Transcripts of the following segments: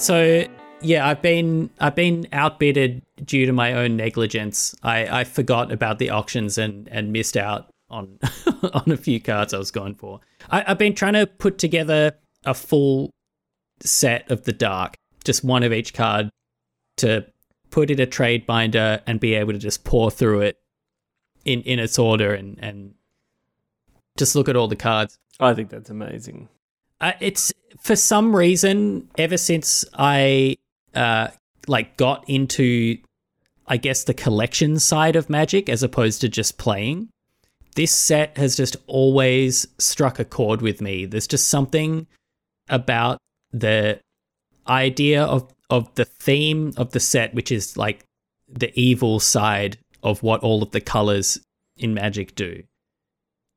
So yeah, I've been I've been outbidded due to my own negligence. I, I forgot about the auctions and and missed out on on a few cards I was going for. I, I've been trying to put together a full set of the dark, just one of each card, to put in a trade binder and be able to just pour through it in in its order and and just look at all the cards. I think that's amazing. Uh, it's for some reason ever since I uh like got into I guess the collection side of Magic as opposed to just playing. This set has just always struck a chord with me. There's just something about the idea of of the theme of the set which is like the evil side of what all of the colors in Magic do.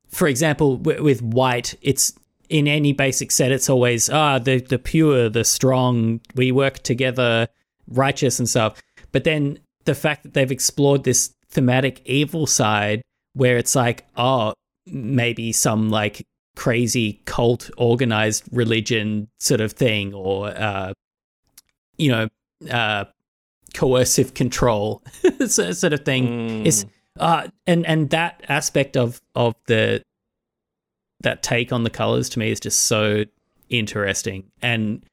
For example, w- with white, it's in any basic set, it's always ah the the pure, the strong. We work together, righteous and stuff. But then the fact that they've explored this thematic evil side, where it's like oh maybe some like crazy cult organized religion sort of thing, or uh, you know uh, coercive control sort of thing Mm. is uh and and that aspect of of the that take on the colors to me is just so interesting and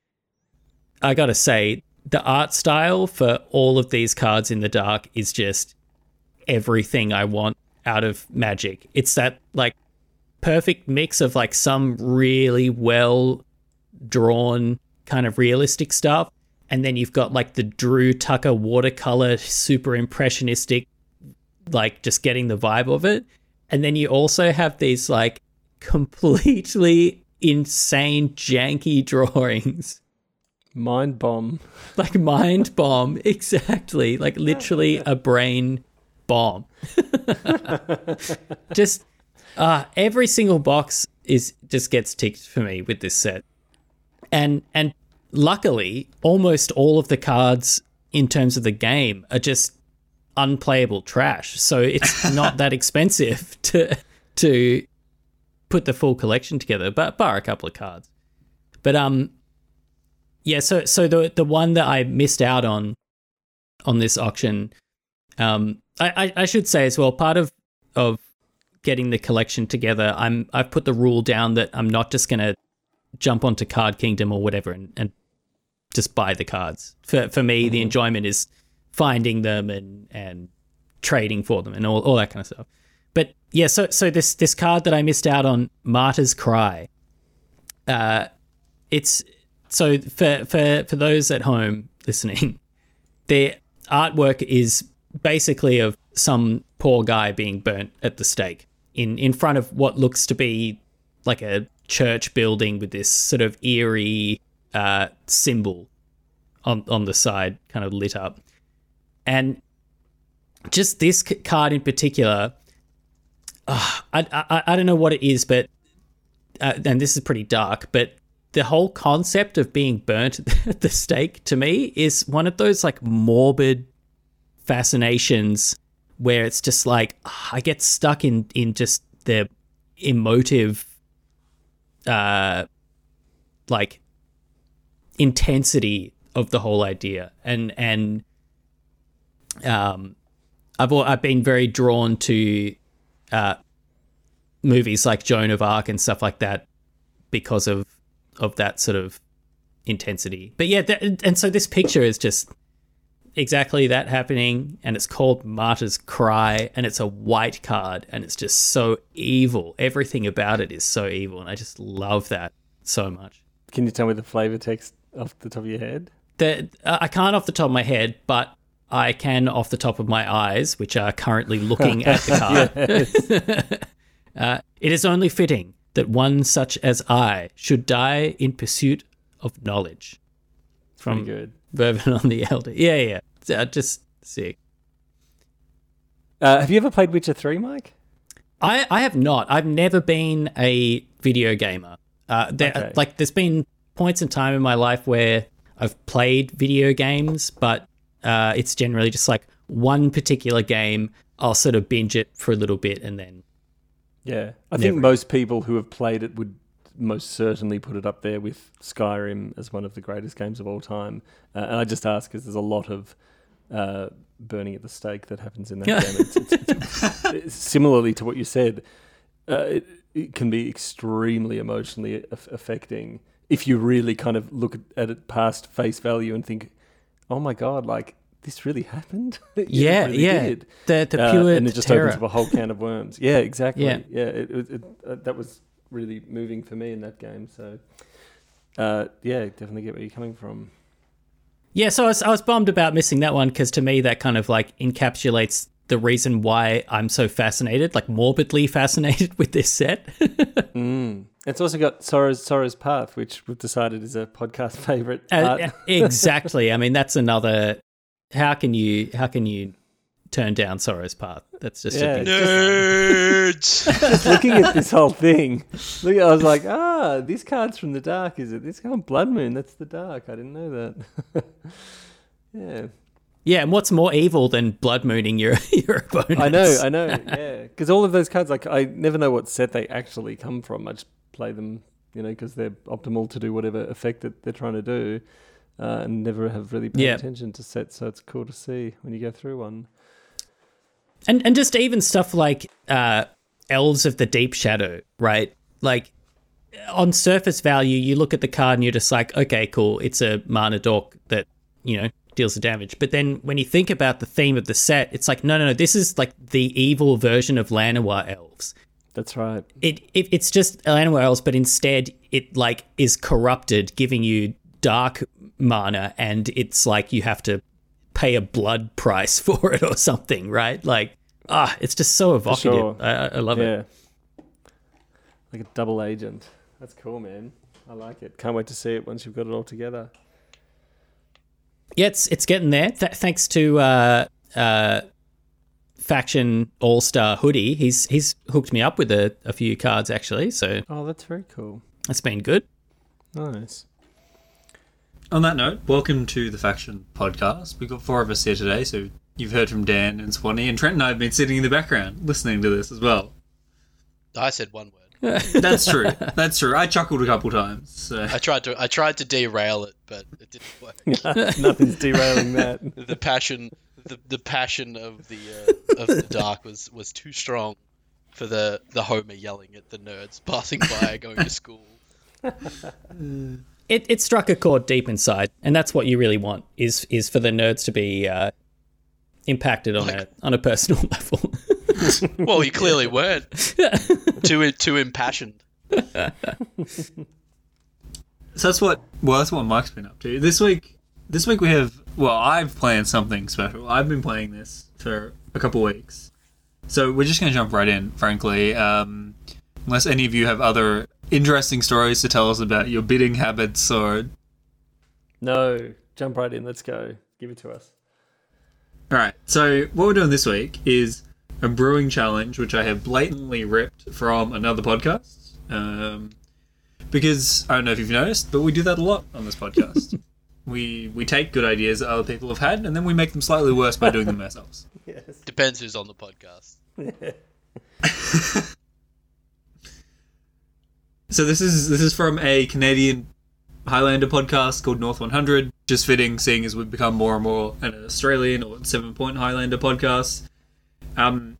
i gotta say the art style for all of these cards in the dark is just everything i want out of magic it's that like perfect mix of like some really well drawn kind of realistic stuff and then you've got like the drew tucker watercolor super impressionistic like just getting the vibe of it. And then you also have these like completely insane janky drawings. Mind bomb. Like mind bomb, exactly. Like literally a brain bomb. just uh every single box is just gets ticked for me with this set. And and luckily almost all of the cards in terms of the game are just unplayable trash. So it's not that expensive to to put the full collection together, but bar a couple of cards. But um yeah, so so the the one that I missed out on on this auction, um I, I, I should say as well, part of of getting the collection together, I'm I've put the rule down that I'm not just gonna jump onto Card Kingdom or whatever and, and just buy the cards. For for me, the enjoyment is finding them and and trading for them and all, all that kind of stuff. Yeah, so so this this card that I missed out on, Martyr's Cry. Uh, it's so for for for those at home listening, their artwork is basically of some poor guy being burnt at the stake in in front of what looks to be like a church building with this sort of eerie uh, symbol on on the side, kind of lit up, and just this card in particular. Uh, I, I I don't know what it is, but uh, and this is pretty dark, but the whole concept of being burnt at the stake to me is one of those like morbid fascinations where it's just like I get stuck in in just the emotive uh like intensity of the whole idea. And and um I've I've been very drawn to uh movies like Joan of Arc and stuff like that because of of that sort of intensity. But yeah, that, and so this picture is just exactly that happening and it's called Martyr's Cry and it's a white card and it's just so evil. Everything about it is so evil and I just love that so much. Can you tell me the flavor text off the top of your head? The, uh, I can't off the top of my head, but I can off the top of my eyes, which are currently looking at the card. uh, it is only fitting that one such as I should die in pursuit of knowledge. Pretty From good. Vervin on the Elder. Yeah, yeah. Uh, just sick. Uh, have you ever played Witcher 3, Mike? I, I have not. I've never been a video gamer. Uh, there, Okay. Like, there's been points in time in my life where I've played video games, but uh, it's generally just like one particular game. I'll sort of binge it for a little bit and then. Yeah. I think Never. most people who have played it would most certainly put it up there with Skyrim as one of the greatest games of all time. Uh, and I just ask because there's a lot of uh, burning at the stake that happens in that game. It's, it's, it's, it's similarly to what you said, uh, it, it can be extremely emotionally aff- affecting if you really kind of look at it past face value and think, "Oh my god, like." This really happened. Yeah, really yeah. did. The the Uh, pure and it just terror. opens up a whole can of worms. Yeah, exactly. Yeah. Yeah, it, it, it, uh, that was really moving for me in that game. So, uh, yeah, definitely get where you're coming from. Yeah, so I was, I was bummed about missing that one because to me that kind of like encapsulates the reason why I'm so fascinated, like morbidly fascinated with this set. Mm. It's also got Sorrow's Sorrow's Path, which we've decided is a podcast favorite. Uh, exactly. I mean, that's another. How can you how can you turn down Sorrow's Path? That's just Yeah. a bit, Nerds. Just looking at this whole thing, look, I was like, ah, this card's from the dark. Is it? This card, Blood Moon. That's the dark. I didn't know that. yeah, yeah. And what's more evil than blood mooning your your opponents? I know, I know. Yeah, because all of those cards, like, I never know what set they actually come from. I just play them, you know, because they're optimal to do whatever effect that they're trying to do, uh, and never have really paid Yeah. attention to sets. So it's cool to see when you go through one. and and just even stuff like uh, elves of the deep shadow, right? Like on surface value, you look at the card and you're just like, okay, cool, it's a mana dork that you know deals the damage. But then when you think about the theme of the set, it's like, no, no, no, this is like the evil version of Llanowar elves. That's right. It, it it's just Llanowar elves, but instead it like is corrupted, giving you dark mana, and it's like you have to pay a blood price for it or something, right? Like, ah, it's just so evocative. sure. I, I- I love it. like a double agent. That's cool, man. I like it. Can't wait to see it once you've got it all together. Yeah, it's it's getting there. Th- thanks to uh, uh, faction All Star Hoodie, he's he's hooked me up with a, a few cards actually, so Oh, that's very cool. that's been good. Nice. On that note, welcome to the Faction Podcast. We've got four of us here today, so you've heard from Dan and Swanee, and Trent and I have been sitting in the background listening to this as well. I said one word. That's true. That's true. I chuckled a couple times. So. I tried to I tried to derail it, but it didn't work. Nothing's derailing that. the passion the, the passion of the uh, of the dark was was too strong for the the Homer yelling at the nerds passing by going to school. It it struck a chord deep inside, and that's what you really want is is for the nerds to be uh, impacted on a on a personal level. Well, you clearly weren't too too impassioned. So that's what well that's what Mike's been up to. This week this week we have well, I've planned something special. I've been playing this for a couple weeks. So we're just gonna jump right in, frankly. Um, unless any of you have other interesting stories to tell us about your bidding habits or No, jump right in. Let's go. Give it to us. Alright, so what we're doing this week is a brewing challenge, which I have blatantly ripped from another podcast. Um, because I don't know if you've noticed, but we do that a lot on this podcast. we we take good ideas that other people have had, and then we make them slightly worse by doing them ourselves. Yes. Depends who's on the podcast. So this is this is from a Canadian Highlander podcast called North 100. Just fitting, seeing as we've become more and more an Australian or seven point Highlander podcast. Um,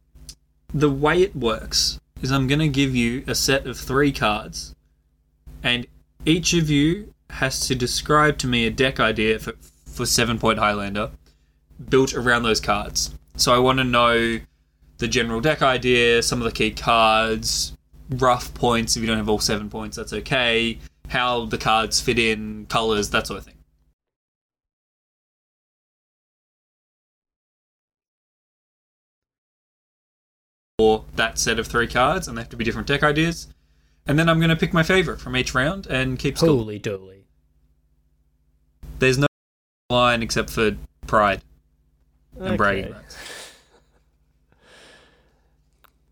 the way it works is I'm going to give you a set of three cards, and each of you has to describe to me a deck idea for for seven point Highlander built around those cards. So I want to know the general deck idea, some of the key cards, rough points. If you don't have all seven points, that's okay. How the cards fit in, colors, that sort of thing. Or that set of three cards, and they have to be different deck ideas. And then I'm going to pick my favorite from each round and keep score. Holy dooly! There's no line except for pride and bragging rights.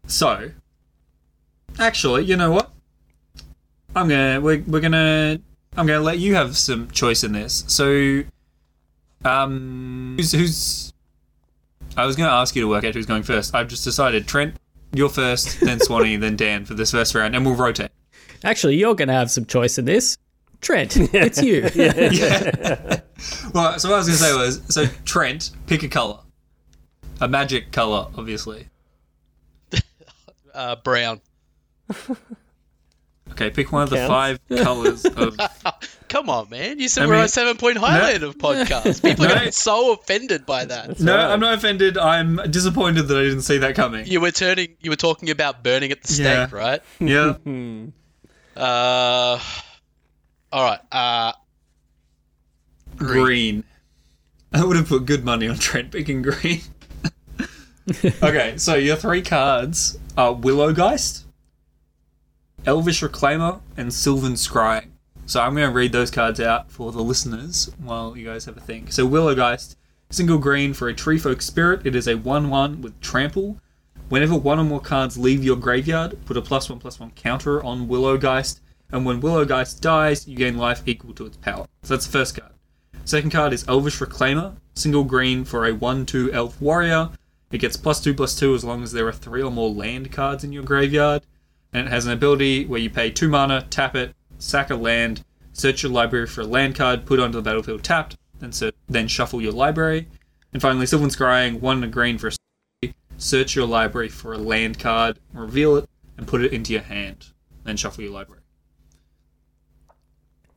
So, actually, you know what? I'm gonna we're, we're gonna I'm gonna let you have some choice in this. So, um, who's who's? I was gonna ask you to work out who's going first. I've just decided Trent, you're first, then Swanee, then Dan for this first round, and we'll rotate. Actually, you're going to have some choice in this. Trent, it's you. Well, so what I was going to say was, so Trent, pick a color, a magic color, obviously. Uh, brown. Okay, pick one of the Counts. five colors of. Come on, man. You said I we're mean- on Seven Point Highlander podcast. People are No. going to get so offended by that. no, right. I'm not offended. I'm disappointed that I didn't see that coming. You were turning. You were talking about burning at the stake, Yeah. right? Yeah. Uh, all right. Uh, green. I would have put good money on Trent picking green. okay, so your three cards are Willowgeist, Elvish Reclaimer, and Sylvan Scrying. So I'm going to read those cards out for the listeners while you guys have a think. So Willowgeist, single green for a Tree Folk Spirit. It is a 1-1 with Trample. Whenever one or more cards leave your graveyard, put a plus one plus one counter on Willowgeist, and when Willowgeist dies, you gain life equal to its power. So that's the first card. Second card is Elvish Reclaimer, single green for a 1 2 elf warrior. It gets plus 2 plus 2 as long as there are 3 or more land cards in your graveyard. And it has an ability where you pay 2 mana, tap it, sack a land, search your library for a land card, put it onto the battlefield tapped, then, ser- then shuffle your library. And finally, Sylvan Scrying, 1 and a green for a search your library for a land card, reveal it, and put it into your hand. Then shuffle your library.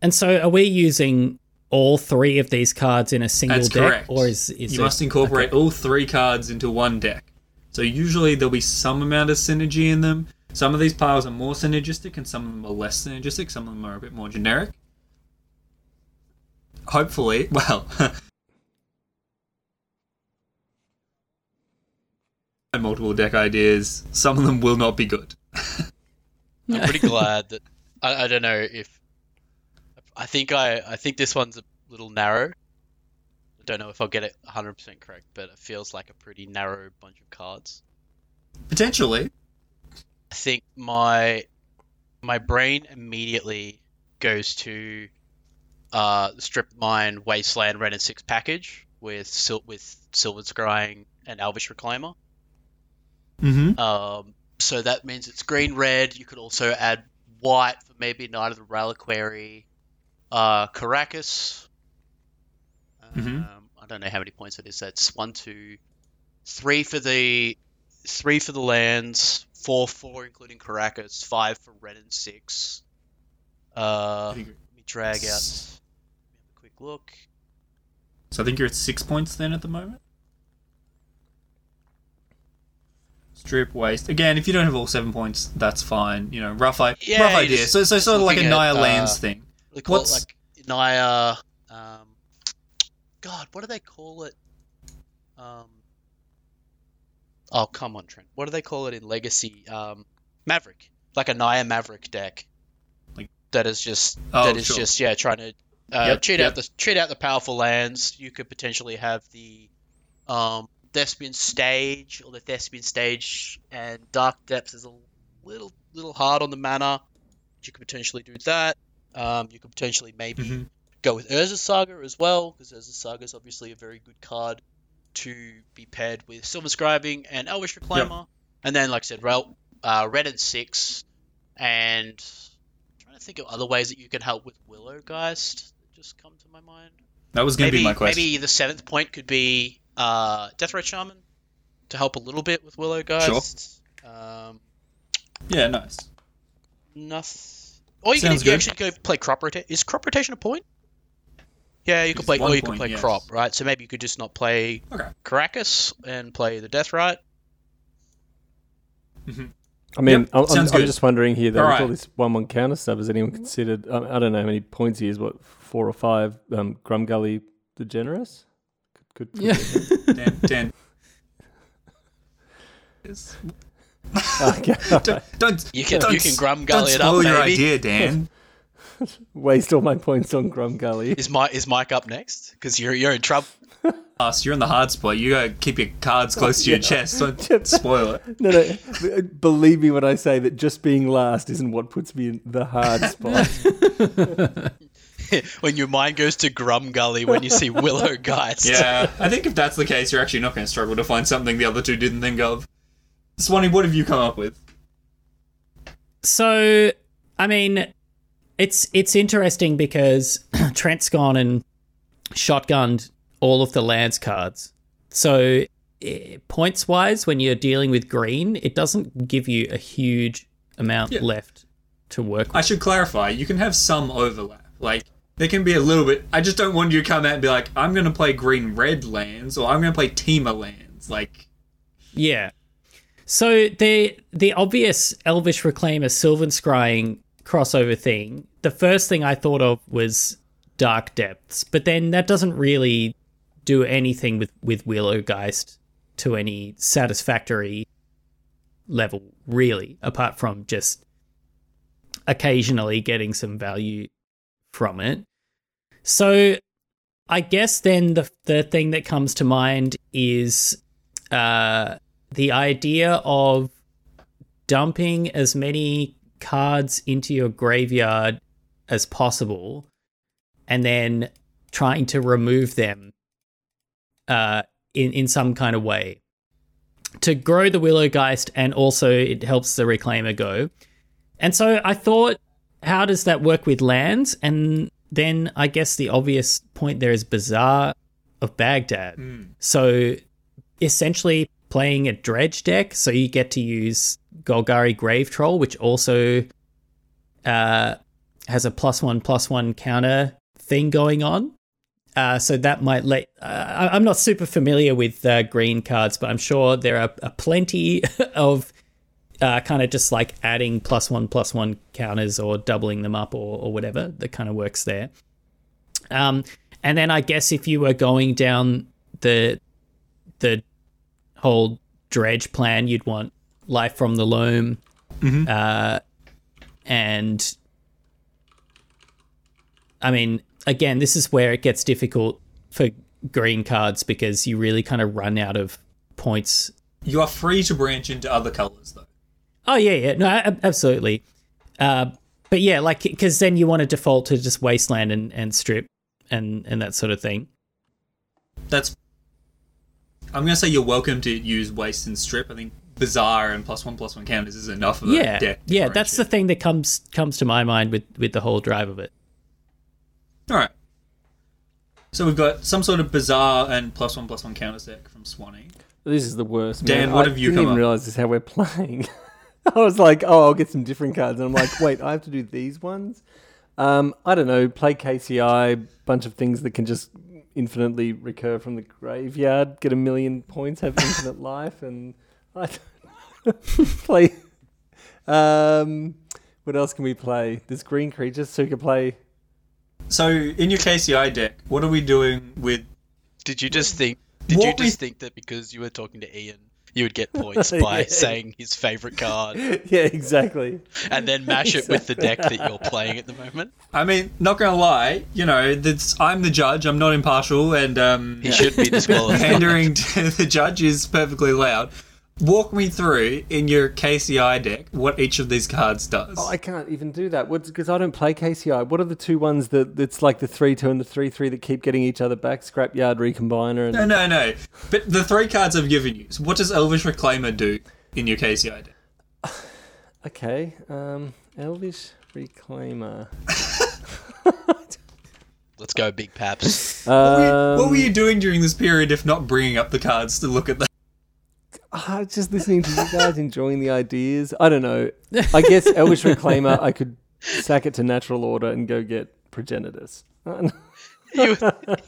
And so, are we using all three of these cards in a single That's deck, correct. or is, is you it- must incorporate okay. all three cards into one deck. So usually there'll be some amount of synergy in them. Some of these piles are more synergistic, and some of them are less synergistic. Some of them are a bit more generic. Hopefully, well, multiple deck ideas. Some of them will not be good. I'm pretty glad that I, I don't know if I think I I think this one's a little narrow. I don't know if I'll get it 100% correct, but it feels like a pretty narrow bunch of cards. Potentially, I think my my brain immediately goes to uh, Strip Mine Wasteland Wrenn and Six package with sil- with Sylvan Scrying and Elvish Reclaimer. mm-hmm. Um, so that means it's green red. You could also add white for maybe Knight of the Reliquary, uh, Karakas. Um, Mhm. I don't know how many points it is. That's one, two, three for the three for the lands, four for including Karakas, five for red and six. Uh, let me drag out. S- Let me have a quick look. so I think you're at six points then at the moment. Strip waste again. If you don't have all seven points, that's fine. You know, rough, I- Yeah, rough idea. So, so sort of like a looking at, Naya uh, Lands thing. They call What's- it like Naya. Um, God, what do they call it? Um, oh, come on, Trent. What do they call it in Legacy? Um, Maverick, like a Naya Maverick deck. Like- that is just Oh, that is sure. just yeah trying to uh, Yep, cheat yep. out the cheat out the powerful lands. You could potentially have the um, Thespian Stage or the Thespian Stage and Dark Depths is a little little hard on the mana. You could potentially do that. Um, you could potentially maybe Mhm. go with Urza Saga as well, because Urza Saga is obviously a very good card to be paired with Sylvan Scrying and Elvish Reclaimer. And then, like I said, Rel- uh, Red and Six, and I'm trying to think of other ways that you can help with Willowgeist that just come to my mind. That was going to be my question. maybe the seventh point could be uh, Deathrite Shaman to help a little bit with Willowgeist. Um, Yeah, nice. Nothing. Or you can you actually go play crop rotation. Is crop rotation a point? Yeah, you could play. one Or you could play yes. crop, right? So maybe you could just not play Okay. Karakas and play the Death Right. I mean, Yep, I'm, I'm, I'm just wondering here, though, All with all right. this 1 1 counter stuff, has anyone considered, um, I don't know how many points he is, what, four or five, um, Grumgully the Generous? Could, could, could Yeah. be. Dan, Dan. Yes. Okay. don't, don't You can don't you can s- Grum don't Gully it up, spoil your idea, Dan. Waste all my points on Grumgully. Is Mike is Mike up next? Because you're you're in trouble. Us, you're in the hard spot. You gotta keep your cards close to your Yeah. chest. Don't spoil it. No, no. Believe me when I say that just being last isn't what puts me in the hard spot. when your mind goes to Grumgully when you see Willowgeist. Yeah, I think if that's the case, you're actually not going to struggle to find something the other two didn't think of. Swanee, what have you come up with? So, I mean, it's it's interesting because Trent's gone and shotgunned all of the lands cards. So eh, points wise, when you're dealing with green, it doesn't give you a huge amount Yeah. left to work with. I should clarify. You can have some overlap. Like there can be a little bit. I just don't want you to come out and be like, "I'm going to play green red lands" or "I'm going to play Temur lands." Like, Yeah. So the the obvious Elvish Reclaimer Sylvan Scrying crossover thing, the first thing I thought of was Dark Depths, but then that doesn't really do anything with with Willowgeist to any satisfactory level, really, apart from just occasionally getting some value from it. So I guess then the the thing that comes to mind is uh, the idea of dumping as many cards into your graveyard as possible and then trying to remove them uh, in, in some kind of way to grow the Willowgeist and also it helps the Reclaimer go. And so I thought, how does that work with lands? And then I guess the obvious point there is Bazaar of Baghdad. So essentially playing a dredge deck, so you get to use Golgari Grave Troll, which also uh, has a plus one plus one counter thing going on. Uh, so that might let. Uh, I'm not super familiar with uh, green cards, but I'm sure there are, are plenty of uh, kind of just like adding plus one plus one counters or doubling them up or, or whatever that kind of works there. Um, and then I guess if you were going down the the whole dredge plan, you'd want life from the loam, uh, and I mean, again, this is where it gets difficult for green cards because you really kind of run out of points you are free to branch into other colors, though. Oh yeah, yeah, no, absolutely. Uh, but yeah, like because then you want to default to just wasteland and, and strip and and that sort of thing. That's. I'm going to say you're welcome to use waste and strip. I think Bazaar and plus one plus one counters is enough of a Yeah, deck. yeah, that's the thing that comes comes to my mind with with the whole drive of it. All right. So we've got some sort of Bazaar and plus one plus one counter deck from Swanee. This is the worst. Dan, man. what I have you didn't come even up- realize this is how we're playing. I was like, oh, I'll get some different cards, and I'm like, wait, I have to do these ones. Um, I don't know. Play KCI, bunch of things that can just infinitely recur from the graveyard, get a million points, have infinite life, and I don't play. Um, what else can we play? There's green creatures, so you can play. So in your KCI deck, what are we doing with? Did you just think? Did you What we- just think that because you were talking to Ian, you would get points by Yeah. saying his favorite card, yeah, exactly. and then mash it with the deck that you're playing at the moment? I mean, not gonna lie, you know, that's, I'm the judge. I'm not impartial, and um, He should be disqualified. pandering to the judge is perfectly allowed. Walk me through in your KCI deck what each of these cards does. Oh, I can't even do that. Because I don't play KCI. What are the two ones that it's like the three two and the three three that keep getting each other back? Scrapyard, Recombiner, and no, no, no. But the three cards I've given you. So what does Elvish Reclaimer do in your KCI deck? okay, um, Elvish Reclaimer. Let's go, Big Paps. What were, you, what Um, were you doing during this period if not bringing up the cards to look at them? Ah, just listening to you guys, enjoying the ideas. I don't know. I guess Elvish Reclaimer. I could sack it to natural order and go get Progenitus. you,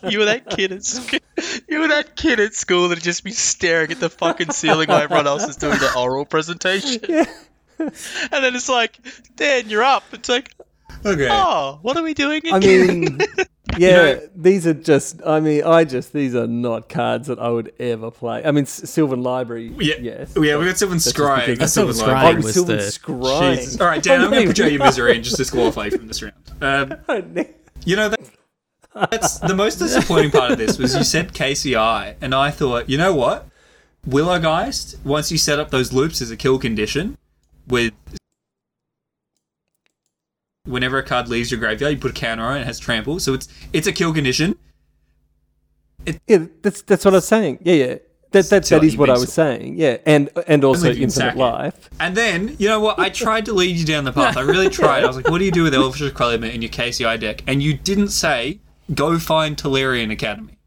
you were that kid at school. You were that kid at school that'd just be staring at the fucking ceiling while everyone else is doing the oral presentation. And then it's like, Dan, you're up. It's like, Okay. oh, what are we doing I mean, yeah, these are just. I mean, I just these are not cards that I would ever play. I mean, S- Sylvan Library, Yeah, yes. yeah, we got Sylvan Scrying. That's Sylvan Scrying Library. Oh, was Sylvan the- Scrying. All right, Dan, I'm going to put you in your misery and just disqualify you from this round. Um, you know, that, that's the most disappointing part of this was you said KCI, and I thought, you know what? Willowgeist, once you set up those loops as a kill condition, with whenever a card leaves your graveyard, you put a counter on it, it has trample, so it's it's a kill condition. Yeah, that's that's what I was saying. Yeah, yeah. That, that, that is what I was saying. Yeah, and and also Only if you can infinite life. And then, you know what? I tried to lead you down the path. I really tried. I was like, what do you do with Elvish Claymore in your KCI deck? And you didn't say, go find Tolarian Academy.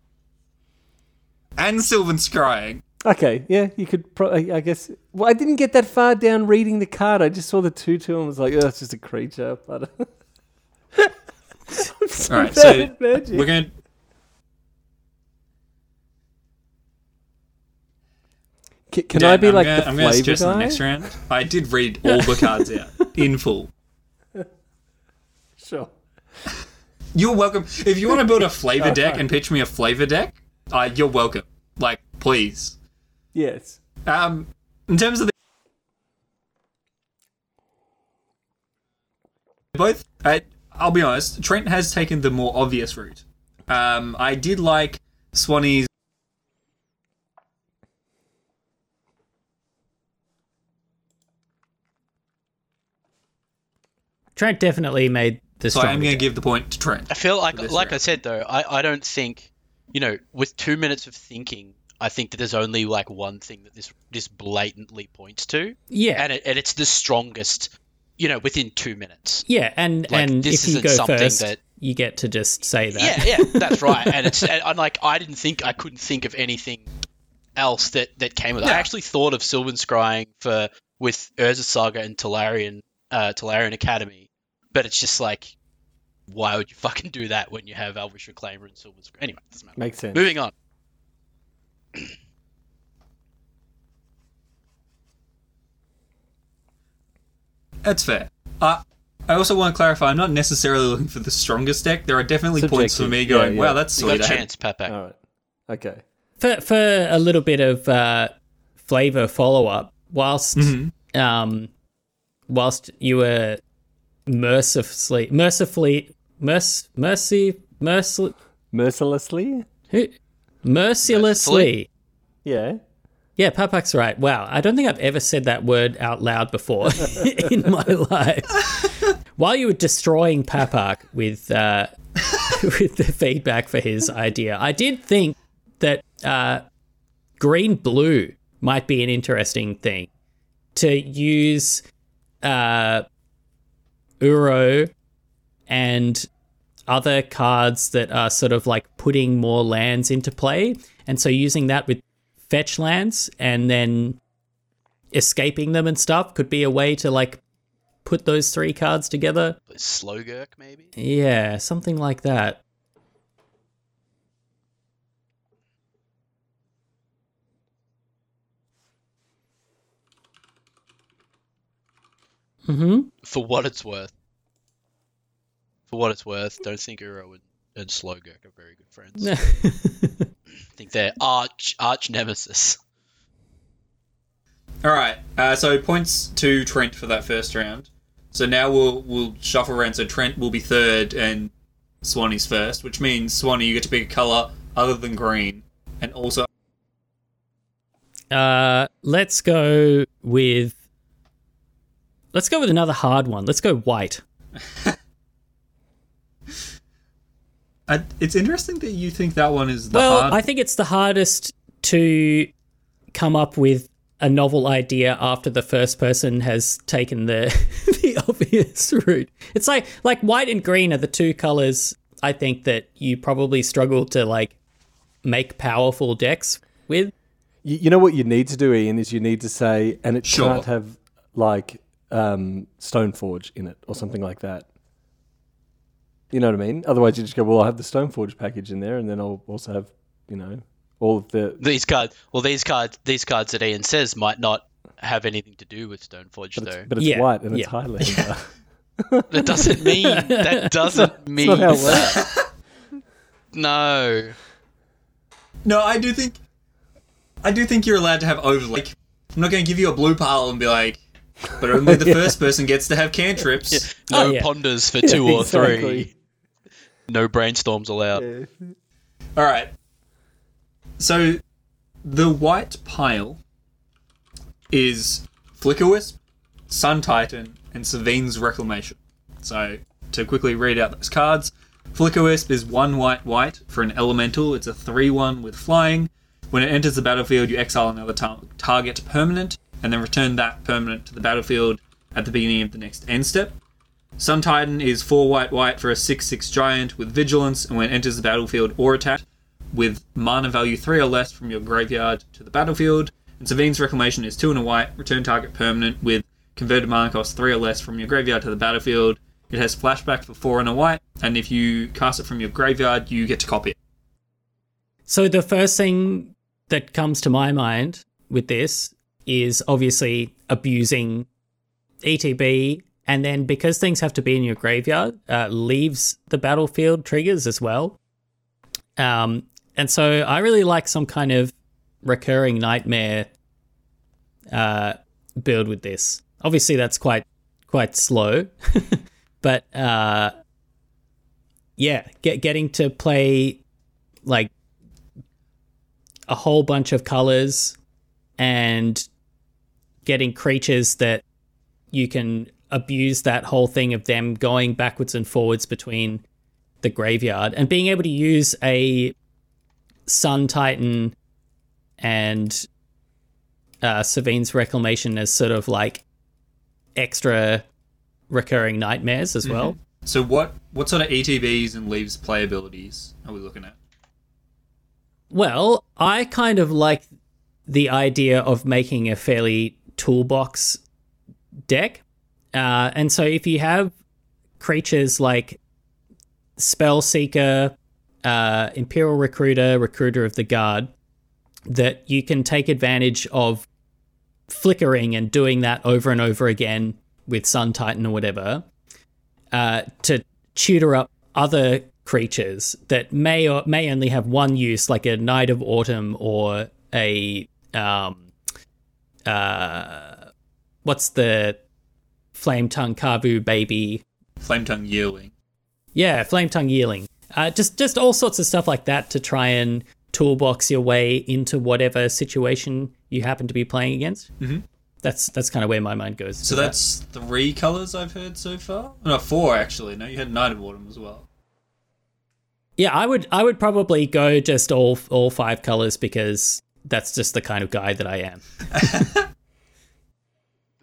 And Sylvan Scrying. Okay, yeah, you could. Pro- I guess. Well, I didn't get that far down reading the card. I just saw the two two and was like, oh, it's just a creature. But All right, so bad at magic. we're going to. can, can I be I'm like gonna, the I'm going to suggest in the next round. I did read all the cards out in full. Sure. You're welcome. If you want to build a flavor deck and pitch me a flavor deck, uh, you're welcome. Like, please. Yes. Um, in terms of the both, I, I'll be honest. Trent has taken the more obvious route. Um, I did like Swanee's. Trent definitely made the So I am going to give the point to Trent. I feel like, for this like I said though, I, I don't think, you know, with two minutes of thinking, I think that there's only like one thing that this this blatantly points to, Yeah, and it, and it's the strongest, you know, within two minutes. yeah, and Like, and this if you go something first, that- you get to just say that. Yeah, yeah, that's right. And it's and I'm like I didn't think I couldn't think of anything else that that came with. it. I actually thought of Sylvan Scrying for with Urza Saga and Tolarian uh, Tolarian Academy, but it's just like, why would you fucking do that when you have Elvish Reclaimer and Sylvan Scrying? Anyway, doesn't matter. Makes sense. Moving on. That's fair. Uh, I also want to clarify. I'm not necessarily looking for the strongest deck. There are definitely points for me going, yeah. "Wow, that's sweet. You got sweet." a I had- chance, Papak. All right. Okay. For for a little bit of uh, flavor follow up, whilst Mm-hmm. um, whilst you were mercifully mercifully merc mercy mercil Mercilessly. who mercilessly. Yeah. Yeah, Papak's right. Wow, I don't think I've ever said that word out loud before in my life. While you were destroying Papak with uh, with the feedback for his idea, I did think that uh, green blue might be an interesting thing to use uh, Uro and other cards that are sort of like putting more lands into play. And so using that with fetch lands and then escaping them and stuff could be a way to like put those three cards together. Slogurk, maybe. Yeah, something like that. Mm-hmm. For what it's worth. For what it's worth, don't think Uro and, and Slogurk are very good friends. I think they're arch arch nemesis. All right. Uh, so points to Trent for that first round. So now we'll we'll shuffle around. So Trent will be third and Swanee's first, which means Swanee you get to pick a color other than green, and also Uh, let's go with. Let's go with another hard one. Let's go white. I, it's interesting that you think that one is the well, hard. I think it's the hardest to come up with a novel idea after the first person has taken the the obvious route. It's like like white and green are the two colors I think that you probably struggle to like make powerful decks with. You, you know what you need to do, Ian, is you need to say, and it Sure. can't have like um, Stoneforge in it or something like that. You know what I mean? Otherwise, you just go, well, I'll have the Stoneforge package in there, and then I'll also have, you know, all of the. These cards, well, these cards, these cards that Ian says might not have anything to do with Stoneforge, But though. it's, but it's Yeah, white and it's yeah. That doesn't mean that doesn't mean not how that. No. no, I do think I do think you're allowed to have overlay. Like, I'm not going to give you a blue pile and be like, but only the first person gets to have cantrips. Oh, no Oh, yeah. ponders for two or exactly. three. No brainstorms allowed. All right. So the white pile is Flickerwisp, Sun Titan, and Sevinne's Reclamation. So to quickly read out those cards, Flickerwisp is one white white for an elemental. It's a 3 1 with flying. When it enters the battlefield, you exile another tar- target permanent, and then return that permanent to the battlefield at the beginning of the next end step. Sun Titan is 4 white white for a 6 6 giant with vigilance, and when it enters the battlefield or attack, with mana value 3 or less from your graveyard to the battlefield. And Sevinne's Reclamation is 2 and a white, return target permanent with converted mana cost 3 or less from your graveyard to the battlefield. It has flashback for 4 and a white, and if you cast it from your graveyard, you get to copy it. So the first thing that comes to my mind with this is obviously abusing ETB, and then because things have to be in your graveyard, uh, leaves the battlefield triggers as well. Um, and so I really like some kind of recurring nightmare uh, build with this. Obviously, that's quite quite slow, but uh, yeah, get, getting to play like a whole bunch of colors and getting creatures that you can abuse that whole thing of them going backwards and forwards between the graveyard and being able to use a Sun Titan and uh, Sevinne's Reclamation as sort of like extra recurring nightmares as well. So, what, what sort of ETBs and leaves playabilities are we looking at? Well, I kind of like the idea of making a fairly toolbox deck. Uh, and so if you have creatures like Spellseeker, uh, Imperial Recruiter, Recruiter of the Guard, that you can take advantage of flickering and doing that over and over again with Sun Titan or whatever uh, to tutor up other creatures that may or may only have one use, like a Knight of Autumn or a um, uh, what's the Flametongue Kavu baby? Flame Tongue Yearling. Yeah, Flametongue Yearling. Uh, just just all sorts of stuff like that to try and toolbox your way into whatever situation you happen to be playing against. Mm-hmm. That's that's kind of where my mind goes. So with that. that's three colors I've heard so far. No, four actually. No, you had Knight of Autumn as well. Yeah, I would I would probably go just all all five colors because that's just the kind of guy that I am.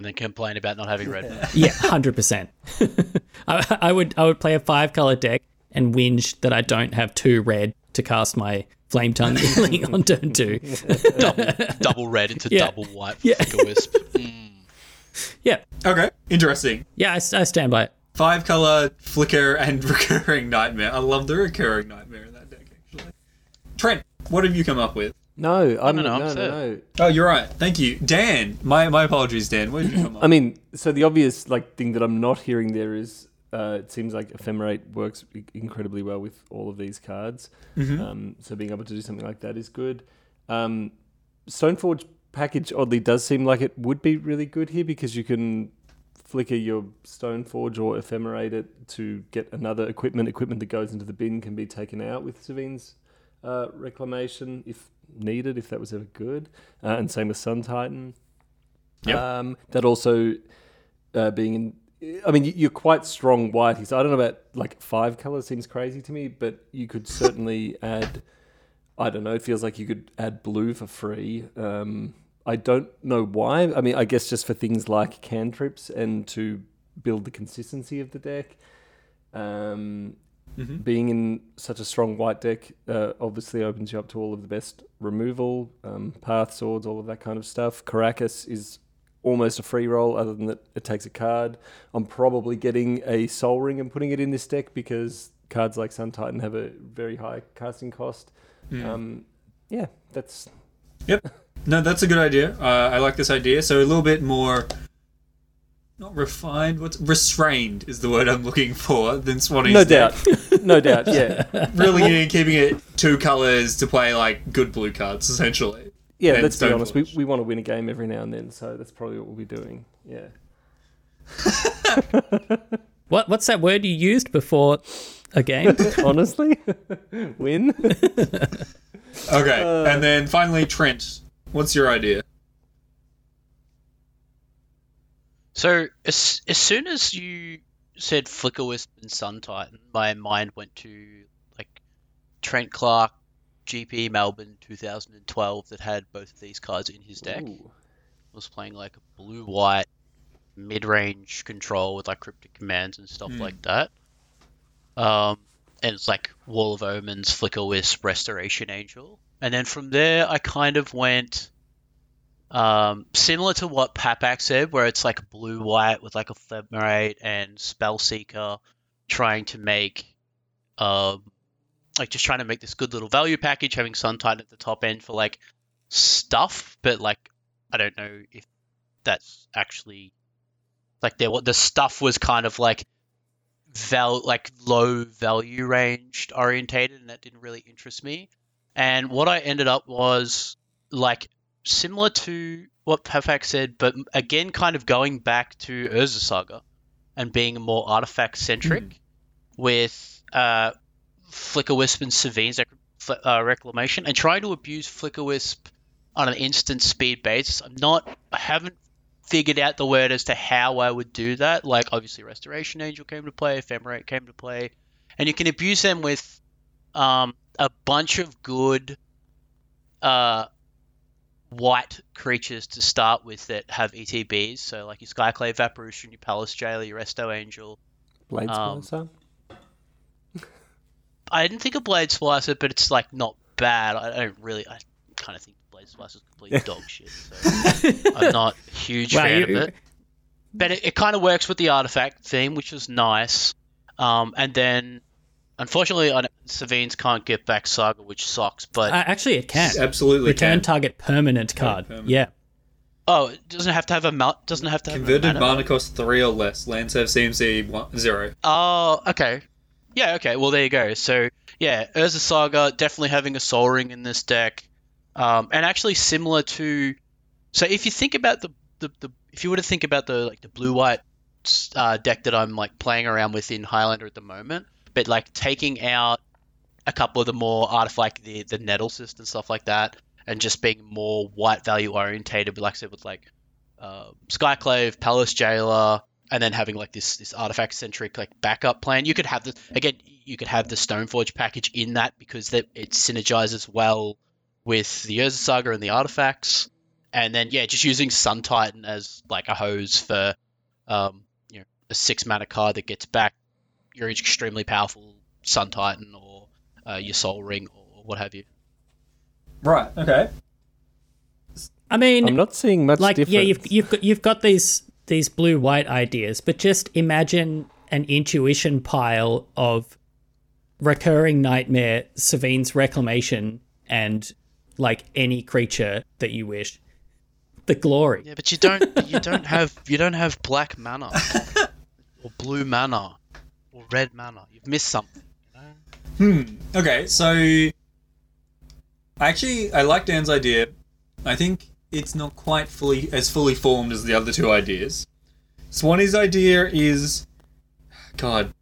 And then complain about not having red. Yeah, hundred percent. I I would I would play a five color deck and whinge that I don't have two red to cast my flame tongue healing on turn two. double, double red into Yeah. double white Yeah. Flicker Wisp. Mm. Yeah, Okay, interesting. yeah, I, I stand by it. Five color flicker and recurring nightmare. I love the recurring nightmare in that deck actually. Trent, what have you come up with? No, I'm no, no, I'm no, set. no. Oh, you're right. Thank you, Dan. My my apologies, Dan. What did you come up? I mean, so the obvious like thing that I'm not hearing there is uh, it seems like Ephemerate works incredibly well with all of these cards. Um, so being able to do something like that is good. Um, Stoneforge package oddly does seem like it would be really good here because you can flicker your Stoneforge or Ephemerate it to get another equipment. Equipment that goes into the bin can be taken out with Sevinne's uh, reclamation if needed, if that was ever good. Uh, and same with Sun Titan. Yep. Um, that also uh, being in. I mean, you- you're quite strong whitey, so I don't know about like five colors seems crazy to me, but you could certainly add. I don't know. It feels like you could add blue for free. Um, I don't know why. I mean, I guess just for things like cantrips and to build the consistency of the deck. Um, Being in such a strong white deck uh, obviously opens you up to all of the best removal, um, path swords, all of that kind of stuff. Karakas is almost a free roll, other than that it takes a card. I'm probably getting a Sol Ring and putting it in this deck because cards like Sun Titan have a very high casting cost. Um, yeah, that's Yep. No, that's a good idea. Uh, I like this idea. So a little bit more, not refined. What's restrained is the word I'm looking for than Swanee's. no deck. doubt, no doubt. Yeah, Really keeping it two colors to play like good blue cards essentially. yeah. Let's be honest. We, we want to win a game every now and then, so that's probably what we'll be doing. Yeah. What what's that word you used before a game? Honestly, win. Okay, Uh. and then finally Trent, what's your idea? So as as soon as you said Flicker Wisp and Sun Titan, my mind went to like Trent Clark GP Melbourne 2012 that had both of these cards in his deck. Ooh. Was playing like a blue white mid range control with like cryptic commands and stuff Hmm. like that. Um, and it's like Wall of Omens, Flickerwisp, Restoration Angel. And then from there, I kind of went um, similar to what Papak said, where it's like blue white with like a Ephemerate and Spellseeker trying to make, um, like just trying to make this good little value package, having Sun Titan at the top end for like stuff, but like I don't know if that's actually like there. What the stuff was kind of like val like low value ranged orientated, and that didn't really interest me. And what I ended up was like similar to what Pafak said, but again, kind of going back to Urza Saga and being more artifact centric with uh, Flickerwisp and Sevinne's rec- uh, reclamation and trying to abuse Flickerwisp on an instant speed basis. I'm not, I haven't figured out the word as to how I would do that. Like, obviously, Restoration Angel came to play, Ephemerate came to play, and you can abuse them with um, a bunch of good uh, white creatures to start with that have ETBs. So, like your Skyclave Apparition, your Palace Jailer, your Resto Angel. Blade Um, Splicer? I didn't think of Blade Splicer, but it's like not bad. I don't really. I kind of think Blade Splicer is complete dog shit. So I'm not a huge Wow, fan you- of it. But it, it kind of works with the artifact theme, which was nice. Um, and then, unfortunately, I don't- Sevinne's can't get back Saga, which sucks. But Uh, actually, it can. Absolutely Return can. target permanent card. permanent. Yeah. oh, it doesn't have to have a mount. Doesn't have to have Converted a mana. mana cost three or less. Lands have CMC one, zero. Oh, okay. Yeah, okay. Well, there you go. So, yeah, Urza Saga definitely having a Sol Ring in this deck, um, and actually similar to. So, if you think about the, the, the if you were to think about the like the blue white uh, deck that I'm like playing around with in Highlander at the moment, but like taking out a couple of the more artifact like the the Nettlecyst and stuff like that, and just being more white value orientated, like I said, with like uh, Skyclave, Palace Jailer, and then having like this this artifact centric like backup plan. You could have the again, you could have the Stoneforge package in that because that it synergizes well with the Urza Saga and the artifacts. And then yeah, just using Sun Titan as like a hose for um, you know a six mana card that gets back your extremely powerful Sun Titan or uh, your Sol Ring or what have you. Right. Okay. I mean, I'm not seeing much like difference. yeah, you've you've got, you've got these these blue white ideas, but just imagine an intuition pile of recurring nightmare, Sevinne's reclamation, and like any creature that you wish. The glory. Yeah, but you don't you don't have you don't have black mana or blue mana or red mana. You've missed something. Hmm. Okay. So, actually, I like Dan's idea. I think it's not quite fully as fully formed as the other two ideas. Swanee's idea is, God,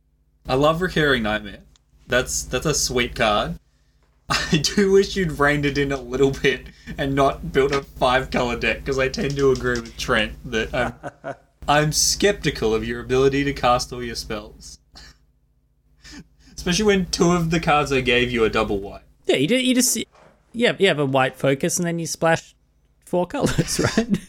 I love recurring nightmare. That's that's a sweet card. I do wish you'd reined it in a little bit and not built a five color deck because I tend to agree with Trent that I'm, I'm skeptical of your ability to cast all your spells. Especially when two of the cards I gave you are double white. Yeah, you, do, you just yeah you have a white focus and then you splash four colors, right?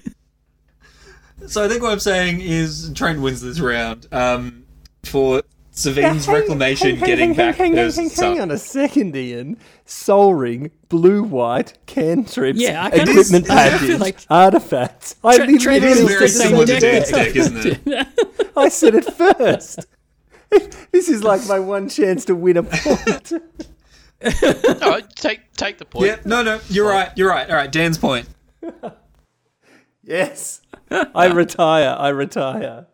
So I think what I'm saying is Trent wins this round. Um, for Sevinne's reclamation getting back hang, hang, Urza's hang, hang on a second, Ian. Sol Ring, blue white, cantrips, Yeah, I kinda- equipment I kinda package, feel like- artifacts. I Trent- Trent literally It is is very the said same similar to deck. Dan's deck, isn't it? I said it first. This is like my one chance to win a point. No, take take the point. Yeah, no, no, you're right, you're right. All right, Dan's point. yes. I retire. I retire.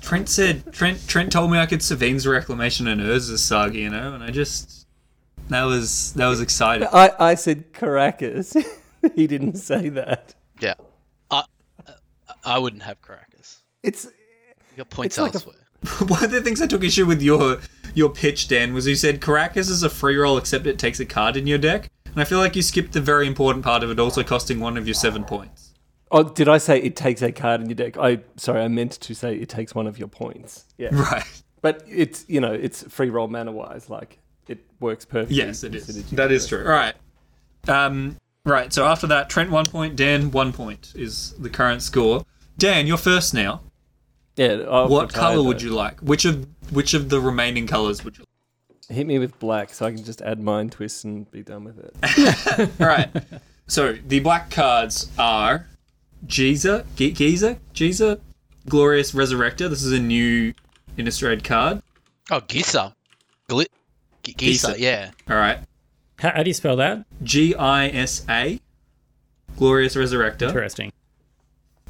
Trent said Trent Trent told me I could Sevinne's reclamation and Urza's saga, you know, and I just that was that was exciting. I, I said Karakas. he didn't say that. Yeah. I I wouldn't have Karakas. It's You got points It's like a- elsewhere. One of the things I took issue with your your pitch, Dan, was you said Karakas is a free roll except it takes a card in your deck, and I feel like you skipped the very important part of it, also costing one of your seven points. Oh, did I say it takes a card in your deck? I sorry, I meant to say it takes one of your points. Yeah. Right. But it's you know, it's free roll mana wise, like it works perfectly. Yes, it in is. synergy That with is the true. All right. Um, right. So after that, Trent one point, Dan one point is the current score. Dan, you're first now. Yeah. I'll what color would you like? Which of which of the remaining colors would you? like? hit me with black so I can just add mind twists and be done with it? All right. so the black cards are Giza, G- Giza, Giza, Glorious Resurrector. This is a new Innistrad card. Oh, Gisa. Gli- G- Gisa, Gisa. yeah. All right. How, how do you spell that? G I S A, Glorious Resurrector. Interesting.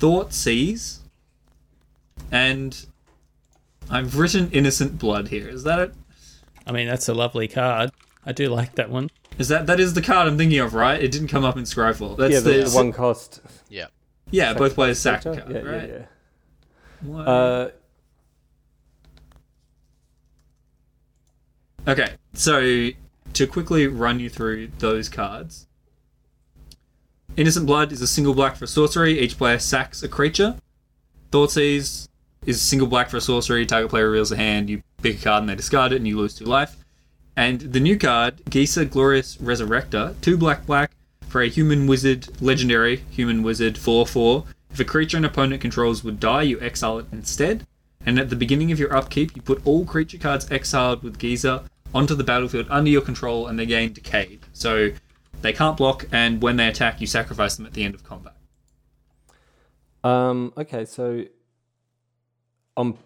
Thoughtseize, and I've written Innocent Blood here. Is that it? I mean, that's a lovely card. I do like that one. Is that that is the card I'm thinking of, right? It didn't come up in Scryfall. That's yeah, the, the, the one cost. Yeah. yeah, both ways sack Sack card, yeah, right? yeah, yeah. Uh, Okay, so to quickly run you through those cards. Innocent Blood is a single black for sorcery. Each player sacks a creature. Thoughtseize is single black for a sorcery. Target player reveals a hand. You pick a card and they discard it, and you lose two life. And the new card, Gisa Glorious Resurrector, two black black for a human wizard, legendary human wizard, 4 4. If a creature an opponent controls would die, you exile it instead. And at the beginning of your upkeep, you put all creature cards exiled with Gisa onto the battlefield under your control and they gain Decayed. So they can't block, and when they attack, you sacrifice them at the end of combat. Um, okay, so um,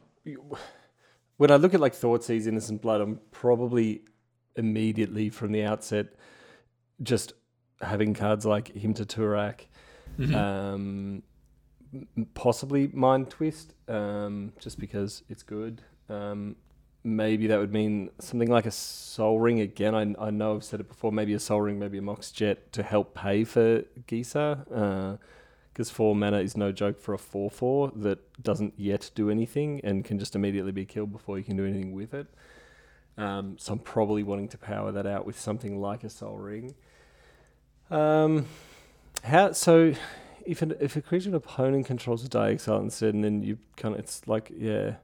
when I look at like Thoughtseize, Innocent Blood, I'm probably immediately from the outset just having cards like Hymn to Tourach, um, possibly Mind Twist, um, just because it's good. Um, maybe that would mean something like a Sol Ring again. I, I know I've said it before. Maybe a Sol Ring, maybe a Mox Jet to help pay for Gisa. Uh, because four mana is no joke for a 4 4 that doesn't yet do anything and can just immediately be killed before you can do anything with it. Um, so I'm probably wanting to power that out with something like a Sol Ring. Um, how so? If an, if a creature an opponent controls a die exile instead, and then you kind of it's like yeah,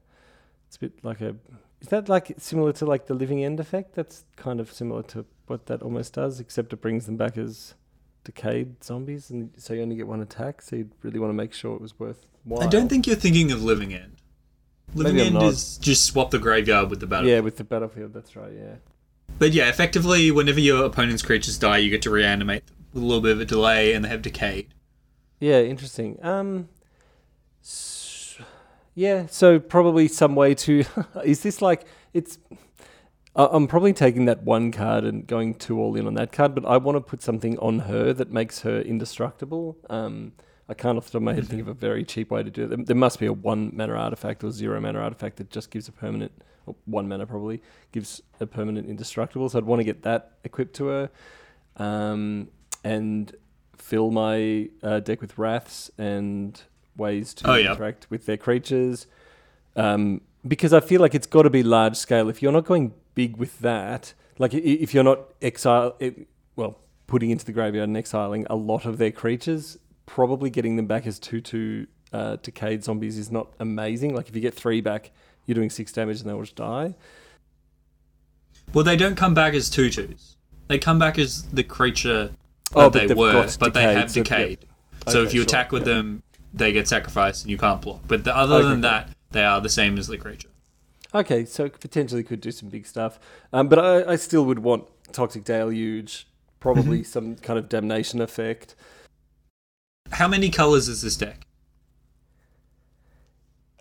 it's a bit like a is that like similar to like the living end effect? That's kind of similar to what that almost does, except it brings them back as decayed zombies, and so you only get one attack. So you'd really want to make sure it was worthwhile. I don't think you're thinking of Living End. Living Maybe End is just swap the graveyard with the battlefield. Yeah, with the battlefield, that's right. Yeah. But yeah, effectively, whenever your opponent's creatures die, you get to reanimate them with a little bit of a delay, and they have decayed. Yeah, interesting. Um, yeah, so probably some way to. is this like it's? I- I'm probably taking that one card and going two all in on that card, but I want to put something on her that makes her indestructible. Um, I can't off the top of my head think of a very cheap way to do it. There- There must be a one mana artifact or zero mana artifact that just gives a permanent, or one mana probably gives a permanent indestructible. So I'd want to get that equipped to her, um, and fill my uh, deck with wraths and ways to Oh, yeah. interact with their creatures. Um, because I feel like it's got to be large scale. If you're not going big with that, like if you're not exile, it, well, putting into the graveyard and exiling a lot of their creatures, probably getting them back as two two uh, decayed zombies is not amazing. Like if you get three back, you're doing six damage and they'll just die. Well, they don't come back as tutus. They come back as the creature that Oh, but they were, but they decayed, have so- decayed. So Okay, if you sure, attack with them, they get sacrificed and you can't block. But the, other Okay, than that, they are the same as the creature. Okay, so it potentially could do some big stuff, um, but I, I still would want toxic deluge, probably some kind of damnation effect. How many colors is this deck?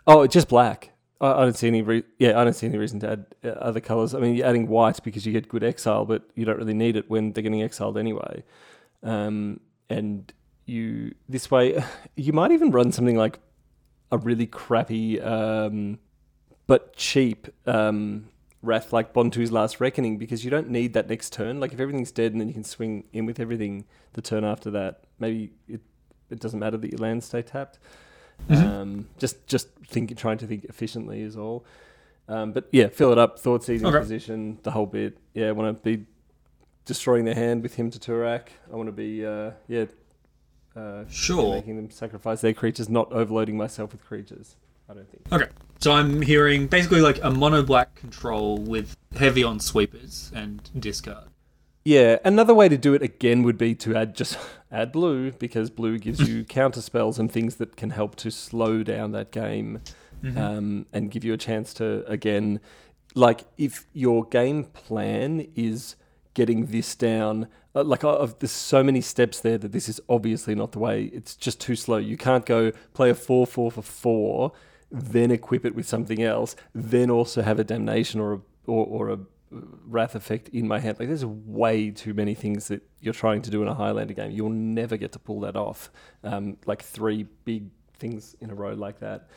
Oh, just black. I, I don't see any. Re- yeah, I don't see any reason to add uh, other colors. I mean, you're adding white because you get good exile, but you don't really need it when they're getting exiled anyway. Um, and you this way, you might even run something like a really crappy um, but cheap um, Wrath like Bontu's Last Reckoning because you don't need that next turn. Like if everything's dead and then you can swing in with everything the turn after that, maybe it it doesn't matter that your lands stay tapped. Um, just just think trying to think efficiently is all. Um, but yeah, fill it up, thought seizing Okay. position, the whole bit. Yeah, I want to be destroying their hand with Hymn to Tourach. I want to be uh, yeah, uh, Sure. making them sacrifice their creatures, not overloading myself with creatures. I don't think. Okay. So I'm hearing basically like a mono black control with heavy on sweepers and discard. Yeah, another way to do it again would be to add just add blue because blue gives you counter spells and things that can help to slow down that game um, and give you a chance to again, like if your game plan is getting this down, uh, like there's so many steps there that this is obviously not the way. It's just too slow. You can't go play a four four for four, then equip it with something else, then also have a damnation or a or, or a wrath effect in my hand. Like there's way too many things that you're trying to do in a Highlander game. You'll never get to pull that off. Um, like three big things in a row like that.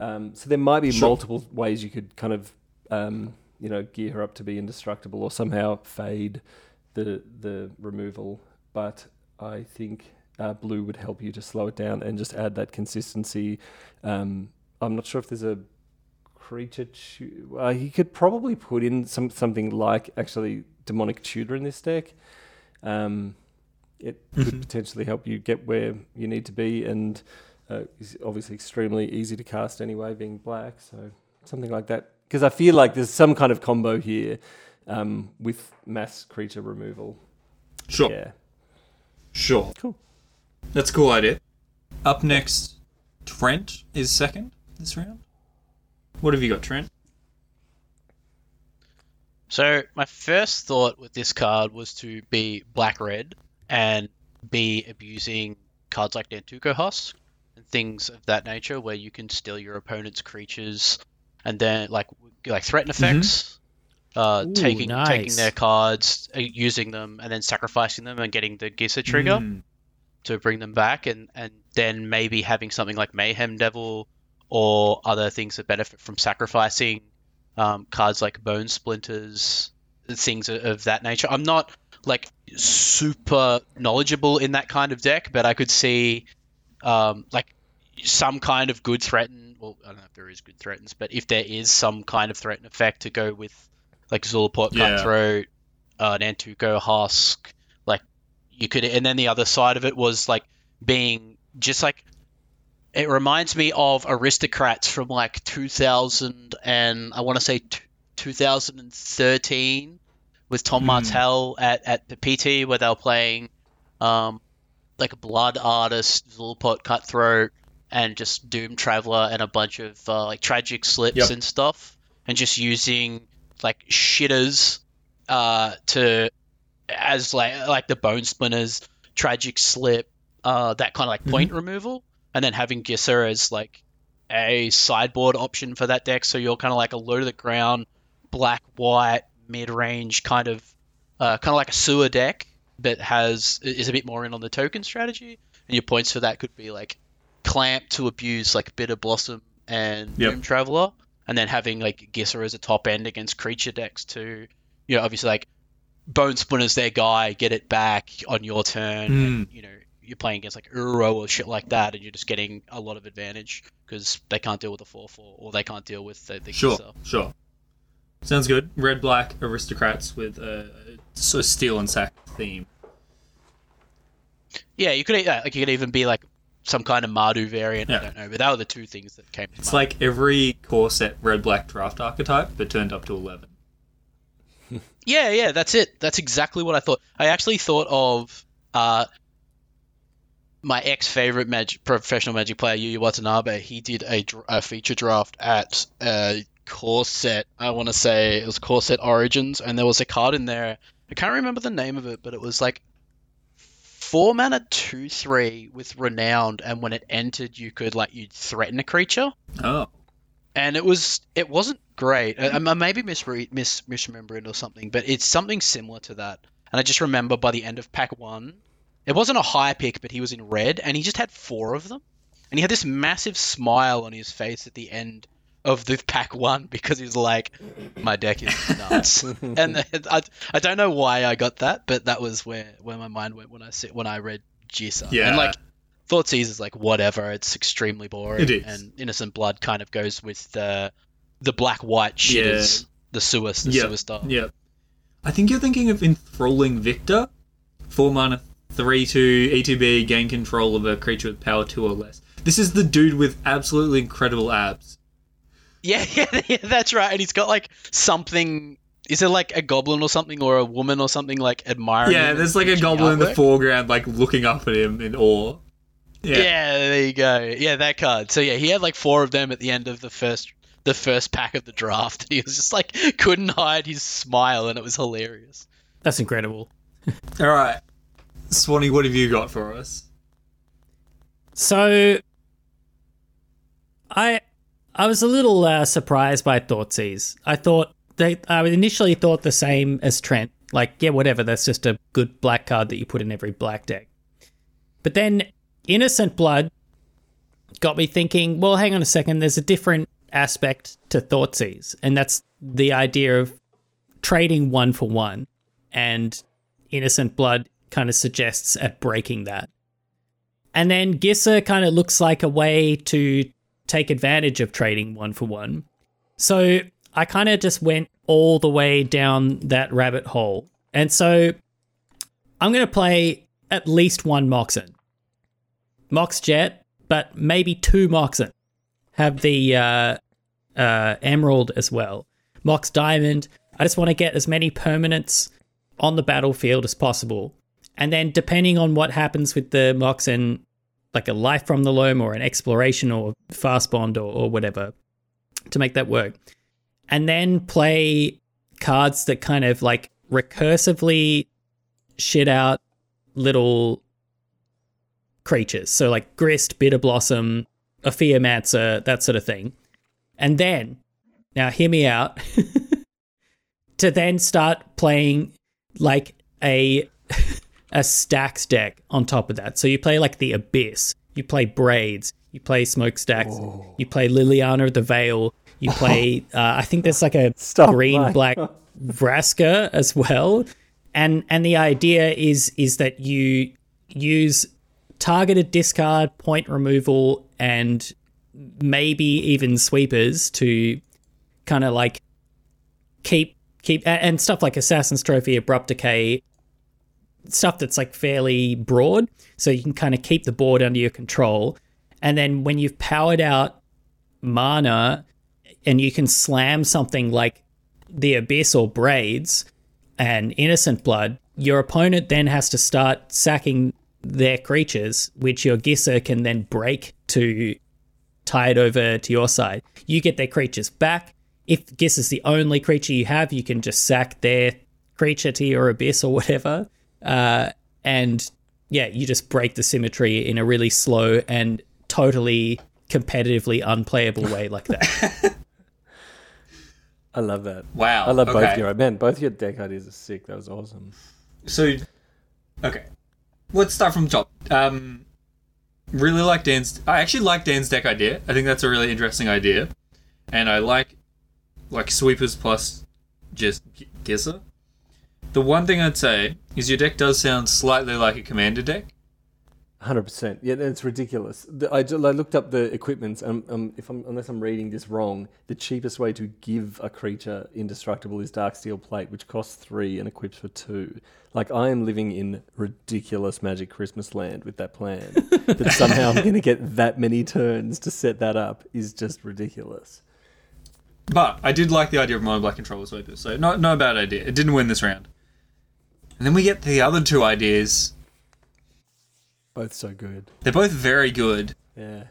Um, so there might be Sure. multiple ways you could kind of um, you know gear her up to be indestructible or somehow fade the the removal. But I think uh, blue would help you to slow it down and just add that consistency. Um, I'm not sure if there's a creature. Tu- uh, he could probably put in some something like actually demonic tutor in this deck. Um, it could potentially help you get where you need to be, and uh, is obviously extremely easy to cast anyway, being black. So something like that. Because I feel like there's some kind of combo here um, with mass creature removal. Sure. Yeah. Sure. Cool. That's a cool idea. Up next, Trent is second this round. What have you got, Trent? So my first thought with this card was to be black red and be abusing cards like Nantuko Husk and things of that nature, where you can steal your opponent's creatures and then like like threaten effects, uh, Ooh, taking taking their cards, uh, using them, and then sacrificing them and getting the Gisa trigger Mm. to bring them back, and and then maybe having something like Mayhem Devil or other things that benefit from sacrificing um, cards like Bone Splinters, things of- that nature. I'm not like super knowledgeable in that kind of deck, but I could see um, like some kind of good threaten. Well, I don't know if there is good threatens, but if there is some kind of threaten effect to go with like Zulaport Yeah. Cutthroat, uh, Nantuko Husk, like you could, and then the other side of it was like being just like it reminds me of aristocrats from like 2000 and I want to say t- 2013 with Tom Hmm. Martell at, at the PT where they were playing um, like a blood artist, Zulaport Cutthroat, and just Doom Traveler and a bunch of uh, like tragic slips Yep. and stuff, and just using like shitters uh, to as like like the bone splinters, tragic slip, uh, that kind of like point removal, and then having Gisa as like a sideboard option for that deck. So you're kind of like a low to the ground, black white mid range kind of uh, kind of like a sewer deck that has is a bit more in on the token strategy. And your points for that could be like clamp to abuse like Bitter Blossom and Yep. Doom Traveler, and then having like Gisa as a top end against creature decks to, you know, obviously like Bone Splinter's their guy, get it back on your turn. And, you know, you're playing against like Uro or shit like that, and you're just getting a lot of advantage because they can't deal with the 4 4 or they can't deal with the, the Sure, sure. Sounds good. Red black aristocrats with a sort of steel and sack theme. Yeah, you could like you could even be like some kind of Mardu variant. Yeah. I don't know, but that were the two things that came. It's mind. like every core set red black draft archetype, but turned up to eleven. Yeah, yeah, that's it. That's exactly what I thought. I actually thought of uh, my ex favorite mag- professional Magic player, Yuuya Watanabe. He did a, dr- a feature draft at uh, Core Set. I want to say it was Core Set Origins, and there was a card in there. I can't remember the name of it, but it was like four mana, two three with Renowned, and when it entered, you could like you'd threaten a creature Oh, and it was it wasn't great. I, I maybe misre- mis misremembering or something, but it's something similar to that. And I just remember by the end of pack one, it wasn't a high pick, but he was in red, and he just had four of them, and he had this massive smile on his face at the end of the pack one because he was like, "My deck is nuts," and then, I, I don't know why I got that, but that was where where my mind went when I sit when I read Gisa. Yeah. and like Thought is like whatever. It's extremely boring. It is. And Innocent Blood kind of goes with the the black white shitters, the sewer, the Yep. sewer stuff. Yep. I think you're thinking of enthralling Victor, four mana, 3 2 ETB gain control of a creature with power 2 or less. This is the dude with absolutely incredible abs. Yeah, yeah, yeah, that's right. And he's got like something. Is it like a goblin or something, or a woman or something like admiring? Yeah, there's like a and goblin in the foreground, like looking up at him in awe. Yeah. there you go. Yeah, that card. So yeah, he had like four of them at the end of the first the first pack of the draft. He was just like couldn't hide his smile, and it was hilarious. That's incredible. All right, Swanee, what have you got for us? So, I I was a little uh, surprised by Thoughtseize. I thought they I initially thought the same as Trent. Like, yeah, whatever. That's just a good black card that you put in every black deck. But then Innocent Blood got me thinking. Well, hang on a second. There's a different aspect to Thoughtseize, and that's the idea of trading one for one. And Innocent Blood kind of suggests at breaking that. And then Gisa kind of looks like a way to take advantage of trading one for one. So I kind of just went all the way down that rabbit hole. And so I'm going to play at least one Moxen. Mox Jet, but maybe two Moxen. Have the uh, uh, Emerald as well. Mox Diamond. I just want to get as many permanents on the battlefield as possible. And then depending on what happens with the Moxen, like a life from the loam or an exploration or fast bond or, or whatever, to make that work. And then play cards that kind of like recursively shit out little creatures. So like Grist, Bitter Blossom, Ophiamancer, that sort of thing. And then, now hear me out, to then start playing like a a stacks deck on top of that. So you play like the Abyss, you play Braids, you play Smokestacks, you play Liliana of the Veil, you play uh, I think there's like a Stop, green Mike. black Vraska as well. And and the idea is is that you use targeted discard, point removal, and maybe even sweepers to kind of like keep keep and stuff like Assassin's Trophy, Abrupt Decay, stuff that's like fairly broad, so you can kind of keep the board under your control. And then when you've powered out mana, and you can slam something like the Abyss or Braids and Innocent Blood, your opponent then has to start sacking their creatures, which your Gisa can then break to tie it over to your side. You get their creatures back. If Giss is the only creature you have, you can just sack their creature to your abyss or whatever. Uh, and yeah, you just break the symmetry in a really slow and totally competitively unplayable way like that. I love that. Wow. I love both your man. Both your deck ideas are sick. That was awesome. So, okay, let's start from the top. Um, really like Dan's. I actually like Dan's deck idea. I think that's a really interesting idea, and I like like sweepers plus just G- Gisa. The one thing I'd say is your deck does sound slightly like a commander deck. Hundred percent. Yeah, it's ridiculous. The, I, looked up the equipment, and um, if I'm, unless I'm reading this wrong, the cheapest way to give a creature indestructible is Darksteel Plate, which costs three and equips for two. Like I am living in ridiculous Magic Christmas land with that plan. that somehow I'm going to get that many turns to set that up is just ridiculous. But I did like the idea of mono black controller sweepers, so no, no bad idea. It didn't win this round. And then we get the other two ideas. Both so good. They're both very good. Yeah.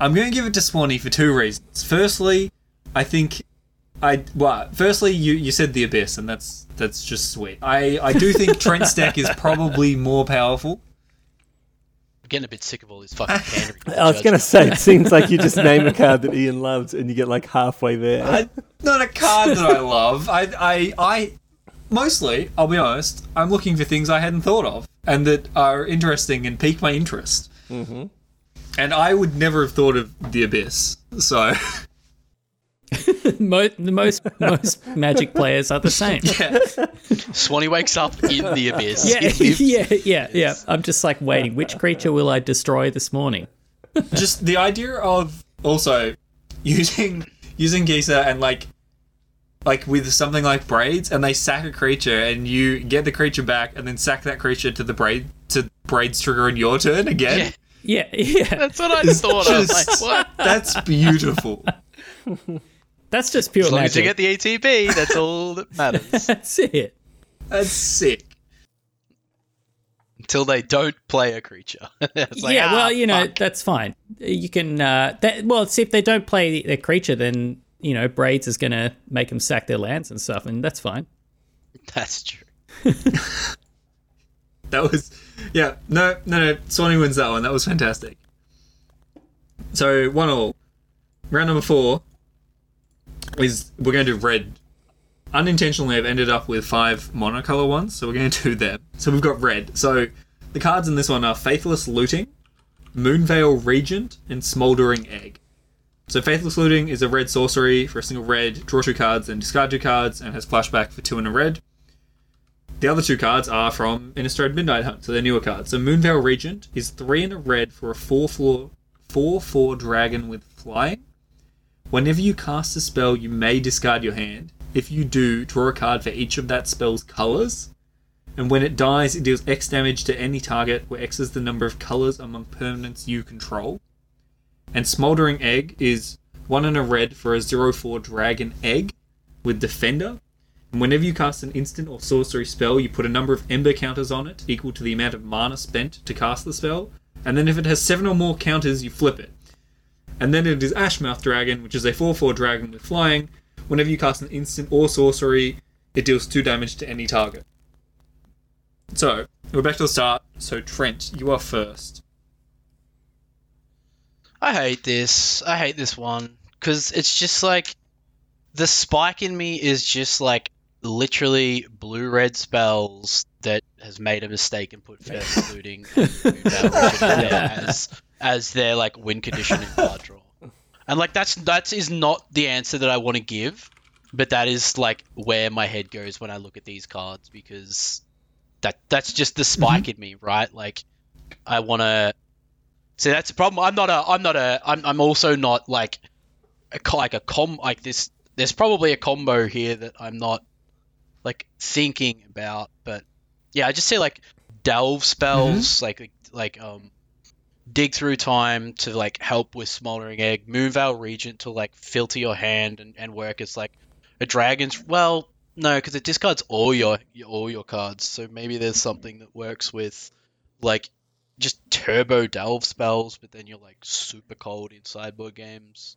I'm going to give it to Swanee for two reasons. Firstly, I think I well, firstly you you said the abyss, and that's that's just sweet. I I do think Trent's deck is probably more powerful. I'm getting a bit sick of all this fucking pandering. I was going to say, it seems like you just name a card that Ian loves, and you get like halfway there. I, not a card that I love. I I I mostly, I'll be honest, I'm looking for things I hadn't thought of and that are interesting and pique my interest. Mm-hmm. And I would never have thought of the abyss. So Mo- the most most magic players are the same. Swanee wakes up in the abyss. Yeah, yeah, yeah, yeah. I'm just like waiting. Which creature will I destroy this morning? just the idea of also using using Gisa and like like with something like braids, and they sack a creature, and you get the creature back, and then sack that creature to the braid to braids trigger in your turn again. Yeah. Yeah, yeah. That's what I It's thought. I was like, what? That's beautiful. That's just pure As long as you get the ETB, that's all that matters. That's it. That's sick. Until they don't play a creature. It's like, yeah, ah, well, you know, fuck. that's fine. You can, uh, that, well, see, if they don't play their creature, then, you know, Braids is going to make them sack their lands and stuff, and that's fine. that's true. That was, yeah, no, no, no. Swanee wins that one. That was fantastic. So one all. Round number four is we're going to do red. Unintentionally, I've ended up with five monocolor ones, so we're going to do them. So we've got red. So the cards in this one are Faithless Looting, Moonveil Regent, and Smoldering Egg. So Faithless Looting is a red sorcery for a single red, draw two cards and discard two cards, and has flashback for two and a red. The other two cards are from Innistrad Midnight Hunt, so they're newer cards. So Moonveil Regent is three and a red for a four floor four four dragon with flying. Whenever you cast a spell, you may discard your hand. If you do, draw a card for each of that spell's colors. And when it dies, it deals X damage to any target, where X is the number of colors among permanents you control. And Smoldering Egg is one and a red for a 0 4 dragon egg with Defender. And whenever you cast an instant or sorcery spell, you put a number of ember counters on it, equal to the amount of mana spent to cast the spell. And then if it has seven or more counters, you flip it. And then it is Ashmouth Dragon, which is a 4 4 dragon with flying. Whenever you cast an instant or sorcery, it deals 2 damage to any target. So, we're back to the start. So, Trent, you are first. I hate this. I hate this one because it's just like the spike in me is just like literally blue red spells that has made a mistake and put fair looting and Moonveil Regent in there as as their like win condition in card draw. And like that's that is not the answer that I want to give, but that is like where my head goes when I look at these cards because that that's just the spike mm-hmm. in me, right? Like I want to See, that's the problem. I'm not a. I'm not a. I'm. I'm also not like a like a com like this. There's probably a combo here that I'm not like thinking about. But yeah, I just see like delve spells, like like um, dig through time to like help with smoldering egg, Moonveil Regent to like filter your hand and, and work as like a dragon's. Well, no, because it discards all your all your cards. So maybe there's something that works with like just turbo delve spells, but then you're like super cold in sideboard games.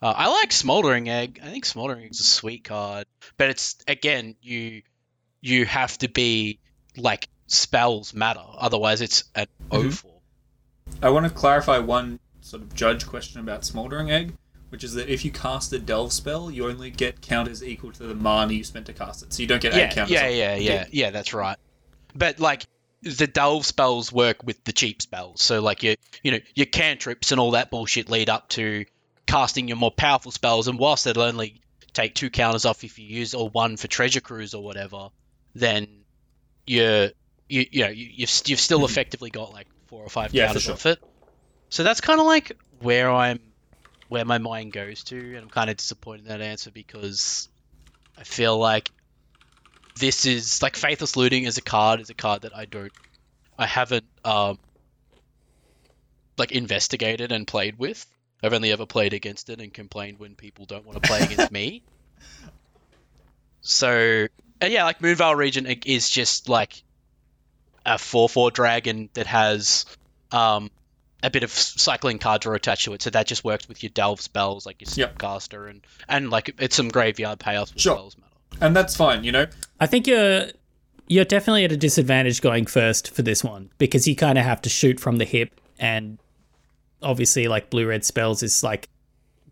Uh, I like Smoldering Egg. I think Smoldering Egg's a sweet card, but it's again you you have to be like spells matter, otherwise it's an Mhm. O4. I want to clarify one sort of judge question about Smoldering Egg, which is that if you cast a delve spell, you only get counters equal to the mana you spent to cast it. So you don't get eight Yeah, counters. yeah, yeah, yeah, yeah. That's right. But like the delve spells work with the cheap spells, so like your you know your cantrips and all that bullshit lead up to casting your more powerful spells, and whilst it'll only take two counters off if you use or one for treasure cruise or whatever, then you're you you know you, you've you've still mm-hmm. effectively got like four or five Yeah, counters sure. off it. So that's kind of like where I'm where my mind goes to, and I'm kind of disappointed in that answer because I feel like this is like faithless looting as a card is a card that I don't I haven't um like investigated and played with. I've only ever played against it and complained when people don't want to play against me. So and yeah, like Moonveil Regent i- is just like a four four dragon that has um a bit of cycling card draw attached to it, so that just works with your delve spells like your Yep. Snapcaster and and like it's some graveyard payoffs with Sure. spells. And that's fine, you know? I think you're you're definitely at a disadvantage going first for this one because you kind of have to shoot from the hip, and obviously, like blue red spells is like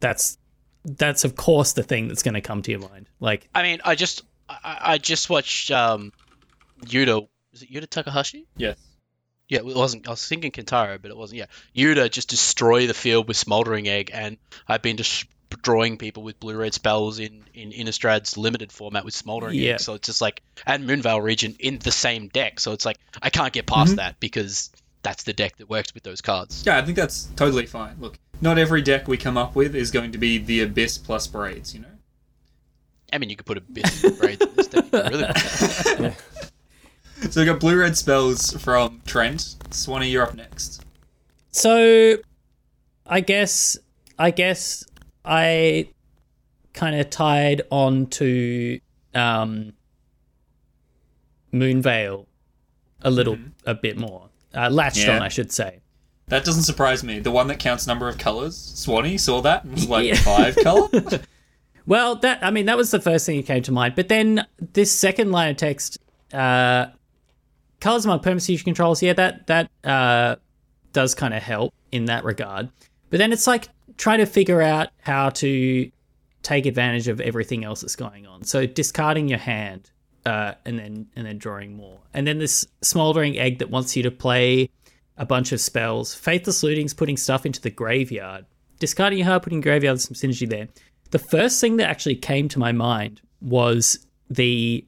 that's that's of course the thing that's going to come to your mind. Like, I mean, I just I, I just watched um Yuta. Is it Yuta Takahashi? Yes. Yeah, it wasn't. I was thinking Kentaro, but it wasn't. Yeah, Yuta just destroy the field with Smoldering Egg, and I've been destroying people with blue red spells in in Innistrad's limited format with Smoldering Yeah. Egg. So it's just like and Moonveil Regent in the same deck. So it's like I can't get past Mhm. that because that's the deck that works with those cards. Yeah, I think that's totally fine. Look, not every deck we come up with is going to be the Abyss plus Braids, you know? I mean, you could put a bit of braid in this deck. Really want. So we got blue red spells from Trent. Swanee, you're up next. So, I guess, I guess I kind of tied on to um, Moonveil a little, a bit more. Uh, latched Yeah. on, I should say. That doesn't surprise me. The one that counts number of colors. Swanee saw that and was like Yeah. five color. Well, that I mean, that was the first thing that came to mind. But then this second line of text, uh, colors among permanent fusion controls, yeah, that that uh, does kind of help in that regard. But then it's like trying to figure out how to take advantage of everything else that's going on. So discarding your hand, uh, and then and then drawing more, and then this smoldering egg that wants you to play a bunch of spells. Faithless looting's putting stuff into the graveyard. Discarding your heart, putting graveyard, there's some synergy there. The first thing that actually came to my mind was the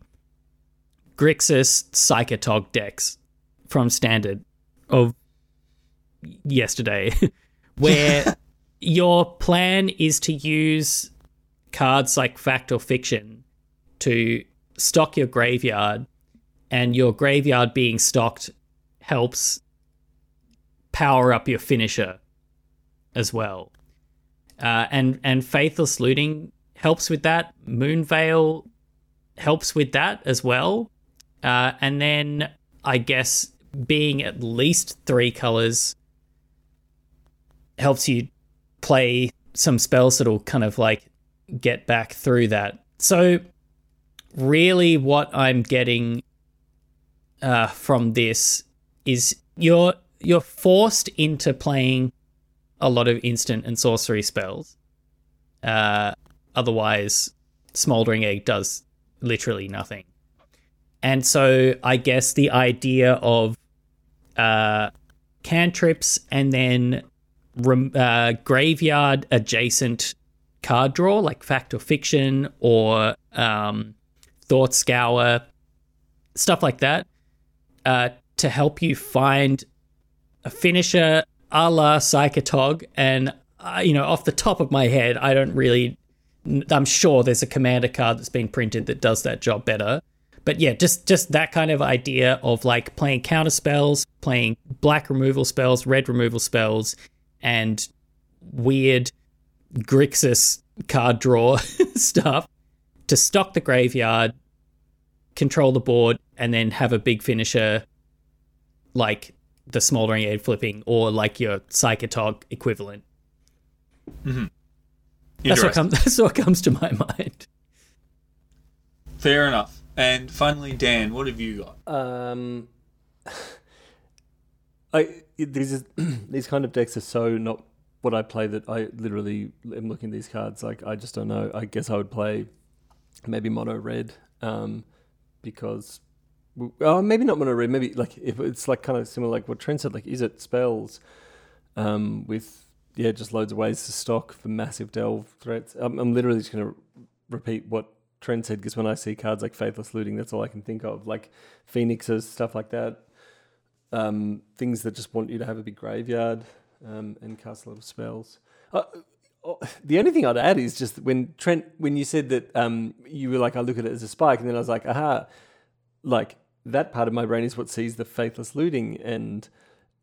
Grixis Psychotog decks from Standard of yesterday, where your plan is to use cards like Fact or Fiction to stock your graveyard, and your graveyard being stocked helps power up your finisher as well. Uh, and and faithless looting helps with that. Moonveil helps with that as well. Uh, and then I guess being at least three colors helps you play some spells that'll kind of like get back through that. So really, what I'm getting uh, from this is you're you're forced into playing a lot of instant and sorcery spells. Uh, otherwise, Smoldering Egg does literally nothing. And so I guess the idea of uh, cantrips and then rem- uh, graveyard adjacent card draw, like Fact or Fiction or um, Thought Scour, stuff like that, uh, to help you find a finisher a la Psychotog. And, uh, you know, off the top of my head, I don't really. I'm sure there's a commander card that's being printed that does that job better. But yeah, just just that kind of idea of like playing counter spells, playing black removal spells, red removal spells, and weird Grixis card draw stuff to stock the graveyard, control the board, and then have a big finisher like the smoldering egg flipping or like your psychotog equivalent. That's what, Interesting. comes, that's what comes to my mind. Fair enough. And finally, Dan, what have you got? Um, I these these kind of decks are so not what I play that I literally am looking at these cards like I just don't know. I guess I would play maybe mono red um, because oh maybe not mono red. Maybe like if it's like kind of similar like what Trent said. Like is it spells um, with yeah just loads of ways to stock for massive delve threats. I'm, I'm literally just gonna repeat what Trent said because when I see cards like Faithless Looting, that's all I can think of. Like Phoenixes, stuff like that. Um, things that just want you to have a big graveyard um, and cast a lot of spells. Uh, oh, the only thing I'd add is just when Trent, when you said that um, you were like, I look at it as a spike, and then I was like, aha, like that part of my brain is what sees the Faithless Looting, and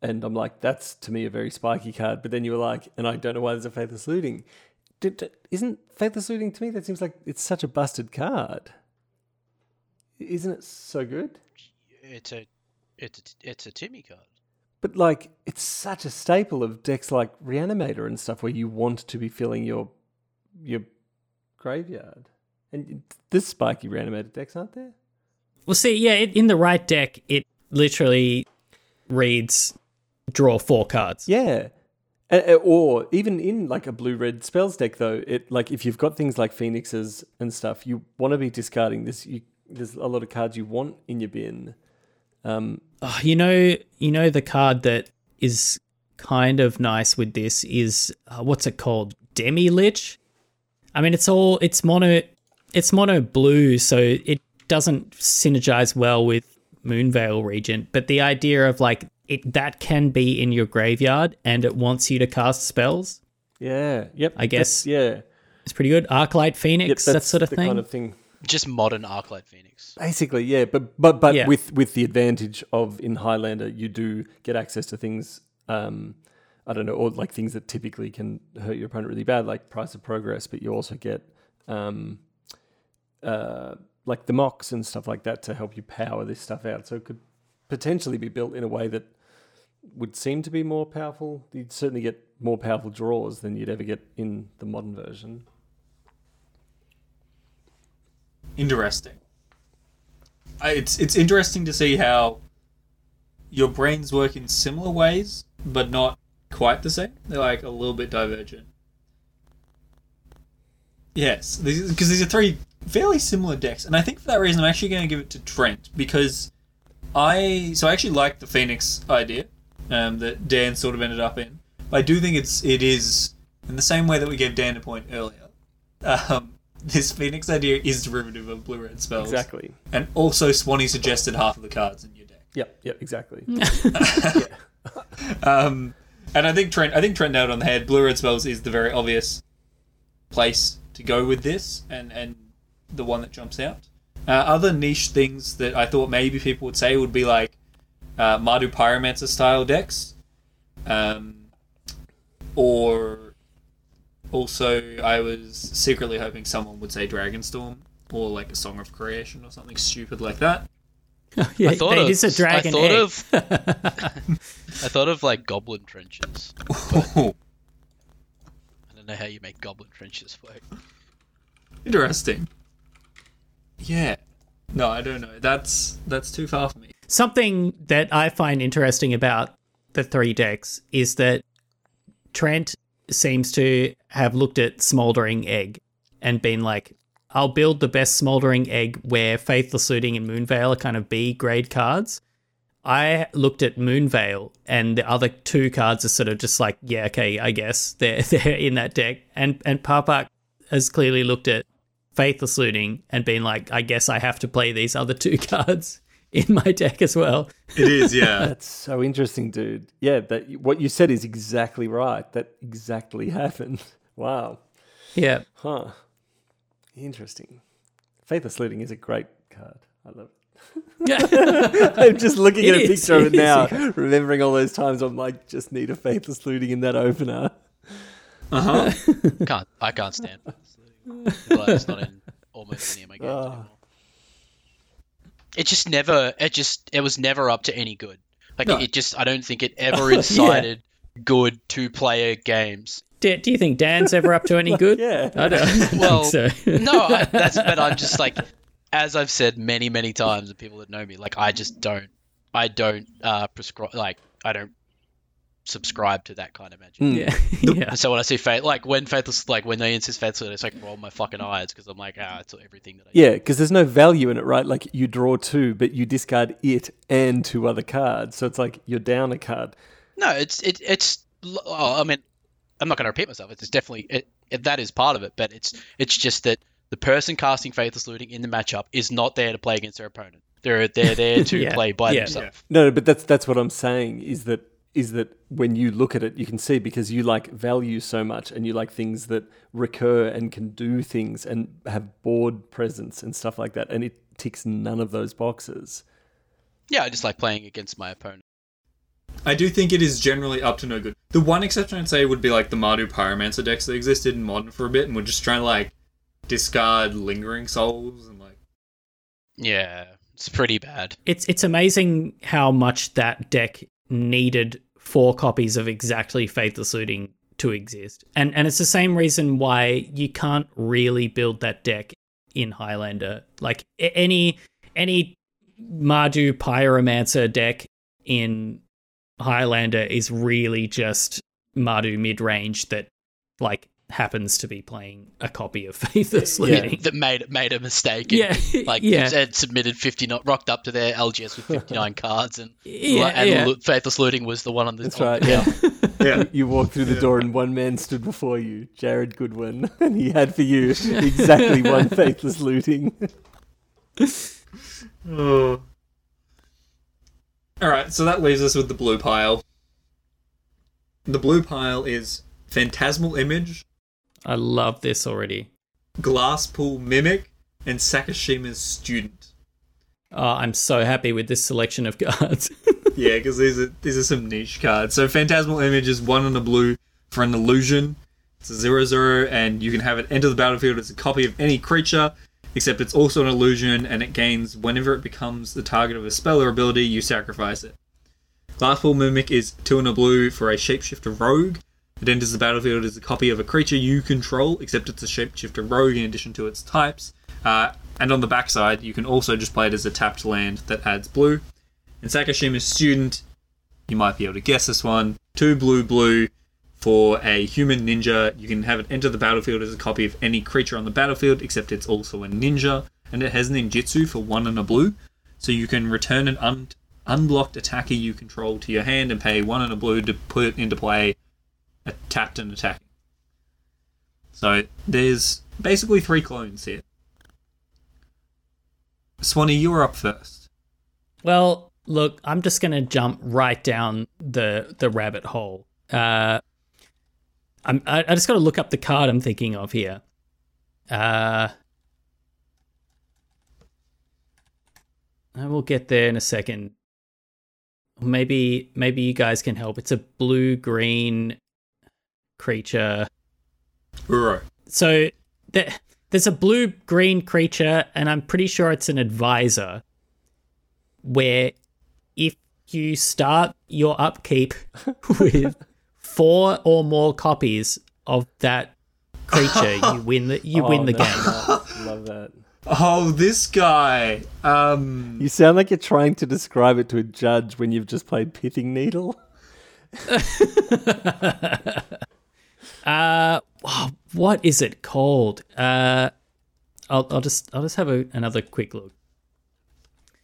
and I'm like, that's to me a very spiky card. But then you were like, and I don't know why there's a Faithless Looting. Isn't Faithless Looting to me? That seems like it's such a busted card. Isn't it so good? It's a, it's a, it's a Timmy card. But like, it's such a staple of decks like Reanimator and stuff, where you want to be filling your your graveyard. And this spiky Reanimator decks, aren't there? Well, see, yeah, it, in the right deck, it literally reads draw four cards. Yeah. A- a- Or even in like a blue red spells deck, though, it like if you've got things like phoenixes and stuff, you want to be discarding this. You, there's a lot of cards you want in your bin. Um, Oh, you know, you know the card that is kind of nice with this is uh, what's it called? Demilich. I mean, it's all it's mono, it's mono blue, so it doesn't synergize well with Moonveil Regent. But the idea of like it that can be in your graveyard and it wants you to cast spells. yeah. Yep. I guess- Yeah. It's pretty good. Arclight Phoenix, Yep, that sort of thing. kind of thing. Just modern Arclight Phoenix. Basically, yeah, but but but Yeah. with with the advantage of in Highlander, you do get access to things. Um, I don't know, or like things that typically can hurt your opponent really bad, like price of progress. But you also get um, uh, like the mocks and stuff like that to help you power this stuff out. So it could potentially be built in a way that would seem to be more powerful. You'd certainly get more powerful draws than you'd ever get in the modern version. Interesting. I, it's it's interesting to see how your brains work in similar ways, but not quite the same. They're like a little bit divergent. Yes, because these are three fairly similar decks, and I think for that reason I'm actually going to give it to Trent because I so I actually like the Phoenix idea um, that Dan sort of ended up in. But I do think it's it is in the same way that we gave Dan a point earlier. Um, this Phoenix idea is derivative of blue red spells. Exactly. And also Swanee suggested half of the cards in your deck. Yep. Yep. Exactly. Um, and I think Trent, I think Trent nailed on the head. Blue red spells is the very obvious place to go with this, and and the one that jumps out. Uh, other niche things that I thought maybe people would say would be like uh, Mardu Pyromancer style decks, um, or also I was secretly hoping someone would say Dragonstorm or like a Song of Creation or something stupid like that. yeah, I thought it of, is a dragon I thought egg. of I thought of like goblin trenches. Oh. I don't know how you make goblin trenches work. Interesting. Yeah. No, I don't know. That's that's too far for me. Something that I find interesting about the three decks is that Trent seems to have looked at Smoldering Egg and been like, I'll build the best Smoldering Egg where Faithless Looting and Moonveil are kind of B grade cards. I looked at Moonveil and the other two cards are sort of just like, yeah, okay, I guess they're they're in that deck. And and Parpak has clearly looked at Faithless Looting and been like, I guess I have to play these other two cards in my deck as well. It is, yeah. That's so interesting, dude. Yeah, that what you said is exactly right. That exactly happened. Wow. Yeah. Huh. Interesting. Faithless Looting is a great card. I love it. Yeah. I'm just looking It at a is, picture of it it is, now, yeah. remembering all those times I'm like, just need a Faithless Looting in that opener. Uh huh. Can't I can't stand it. Glad it's not in almost any of my games Ah. anymore. It just never. It just. It was never up to any good. Like No. it just. I don't think it ever incited good two-player games. Do, do you think Dan's ever up to any good? Yeah. I don't Well, so. No, I, that's. But I'm just like, as I've said many, many times, and people that know me, like I just don't. I don't uh, prescribe. Like I don't subscribe to that kind of magic. Mm. yeah. yeah. And so when I see faith, like when faithless, like when they insist faithless, it's like roll my fucking eyes because I'm like, ah, it's everything that I. Yeah, because there's no value in it, right? Like you draw two, but you discard it and two other cards. So it's like you're down a card. No, it's it, it's. Oh, I mean, I'm not going to repeat myself. It's definitely it, it, that is part of it, but it's it's just that the person casting faithless looting in the matchup is not there to play against their opponent. They're they're there to Yeah, play by yeah. themselves. No, but that's that's what I'm saying is that is that when you look at it, you can see because you like value so much and you like things that recur and can do things and have board presence and stuff like that, and it ticks none of those boxes. Yeah, I just like playing against my opponent. I do think it is generally up to no good. The one exception I'd say would be like the Mardu Pyromancer decks that existed in Modern for a bit and were just trying to like discard lingering souls and like Yeah, it's pretty bad. It's it's amazing how much that deck needed four copies of exactly Faithless Looting to exist. And and it's the same reason why you can't really build that deck in Highlander. Like any any Mardu Pyromancer deck in Highlander is really just Mardu mid range that like happens to be playing a copy of Faithless Yeah. Looting. That made made a mistake. and, Yeah, like yeah. had submitted fifty, not rocked up to their LGS with fifty nine cards, and Yeah, and yeah. Faithless looting was the one on the. That's on- right. Yeah. Yeah. You walked through the door and one man stood before you, Jared Goodwin, and he had for you exactly one faithless looting. Oh. Alright, so that leaves us with the blue pile. The blue pile is Phantasmal Image, I love this already. Glasspool Mimic, and Sakashima's Student. Oh, I'm so happy with this selection of cards. yeah, because these are these are some niche cards. So Phantasmal Image is one on a blue for an illusion. It's a zero zero, and you can have it enter the battlefield as a copy of any creature, except it's also an illusion, and it gains whenever it becomes the target of a spell or ability, you sacrifice it. Glasspool Mimic is two in a blue for a shapeshifter rogue. It enters the battlefield as a copy of a creature you control, except it's a shapeshifter rogue in addition to its types. Uh, and on the backside, you can also just play it as a tapped land that adds blue. And Sakashima's Student, you might be able to guess this one. Two blue blue for a human ninja. You can have it enter the battlefield as a copy of any creature on the battlefield, except it's also a ninja. And it has ninjutsu for one and a blue. So you can return an un- unblocked attacker you control to your hand and pay one and a blue to put it into play a tapped and attacking. So there's basically three clones here. Swanee, you were up first. Well, look, I'm just gonna jump right down the the rabbit hole. Uh, I'm, I, I just got to look up the card I'm thinking of here. Uh, I will get there in a second. Maybe maybe you guys can help. It's a blue green creature. Uro. So there, there's a blue green creature, and I'm pretty sure it's an advisor. Where if you start your upkeep with four or more copies of that creature, you win the you win the no, game. nice. Love that. Oh, this guy. Um, You sound like you're trying to describe it to a judge when you've just played Pithing Needle. Uh, oh, what is it called? Uh, I'll I'll just I'll just have a, another quick look.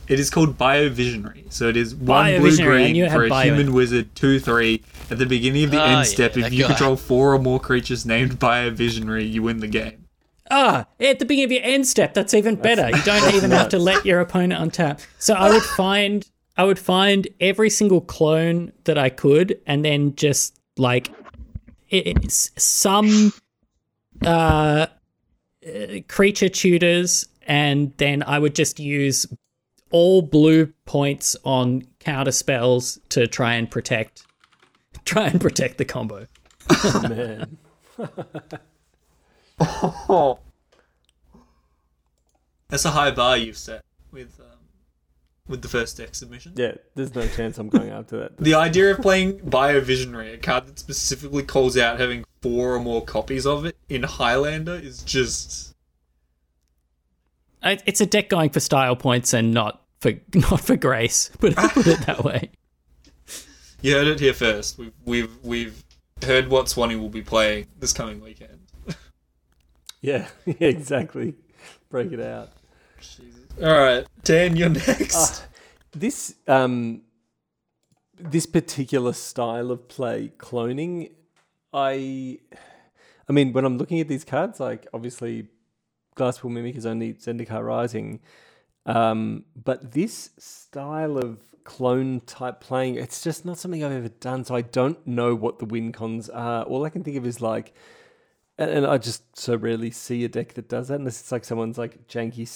it is called Biovisionary. So it is one blue Biovisionary, and you green for a bio- human wizard, two three. At the beginning of the Ah, end yeah, step, if you guy. control four or more creatures named Biovisionary, you win the game. Ah, at the beginning of your end step, that's even better. You don't even have to let your opponent untap. So I would find I would find every single clone that I could, and then just like it, it's some uh, uh, creature tutors, and then I would just use all blue points on counter spells to try and protect try and protect the combo. Man. That's a high bar you've set with with the first deck submission. Yeah, there's no chance I'm going after that. The idea of playing Biovisionary, a card that specifically calls out having four or more copies of it in Highlander, is just. It's a deck going for style points and not for not for grace. Put it, put it that way. you heard it here first. We've we've we've heard what Swanee will be playing this coming weekend. Yeah, yeah, exactly. Break it out. All right, Dan, you're next. This um this particular style of play cloning I I mean when I'm looking at these cards like obviously Glasspool Mimic is only Zendikar Rising um but this style of clone type playing it's just not something I've ever done so I don't know what the win cons are all I can think of is like and, and I just so rarely see a deck that does that unless it's like someone's like janky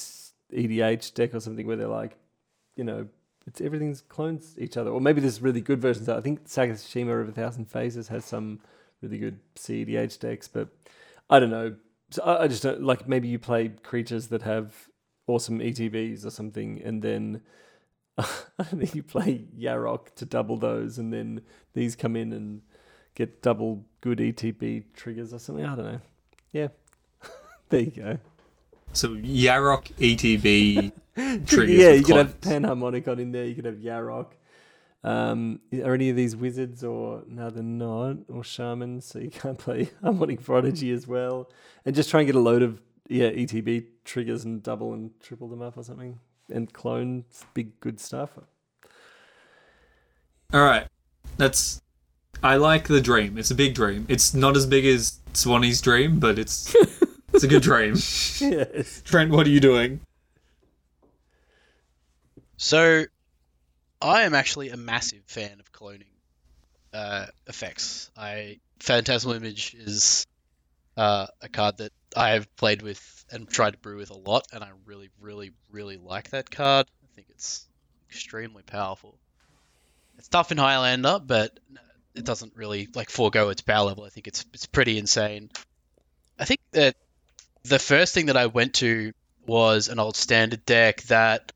EDH deck or something where they're like you know, it's everything's clones each other. Or maybe there's really good versions. I think Sakashima of a Thousand Faces has some really good CEDH decks, but I don't know. So I, I just don't like. Maybe you play creatures that have awesome ETBs or something, and then I think you play Yarok to double those, and then these come in and get double good ETB triggers or something. I don't know. Yeah, there you go. So Yarok ETB triggers. yeah, you could have. Panharmonicon in there. You could have Yarok. Um, are any of these wizards or no? They're not or shamans, so you can't play Harmonic Prodigy as well. And just try and get a load of yeah ETB triggers and double and triple them up or something. And clone big good stuff. All right, that's. I like the dream. It's a big dream. It's not as big as Swanee's dream, but it's it's a good dream. yes. Trent, what are you doing? So, I am actually a massive fan of cloning uh, effects. I Phantasmal Image is uh, a card that I have played with and tried to brew with a lot, and I really, really, really like that card. I think it's extremely powerful. It's tough in Highlander, but it doesn't really like forego its power level. I think it's it's pretty insane. I think that the first thing that I went to was an old standard deck that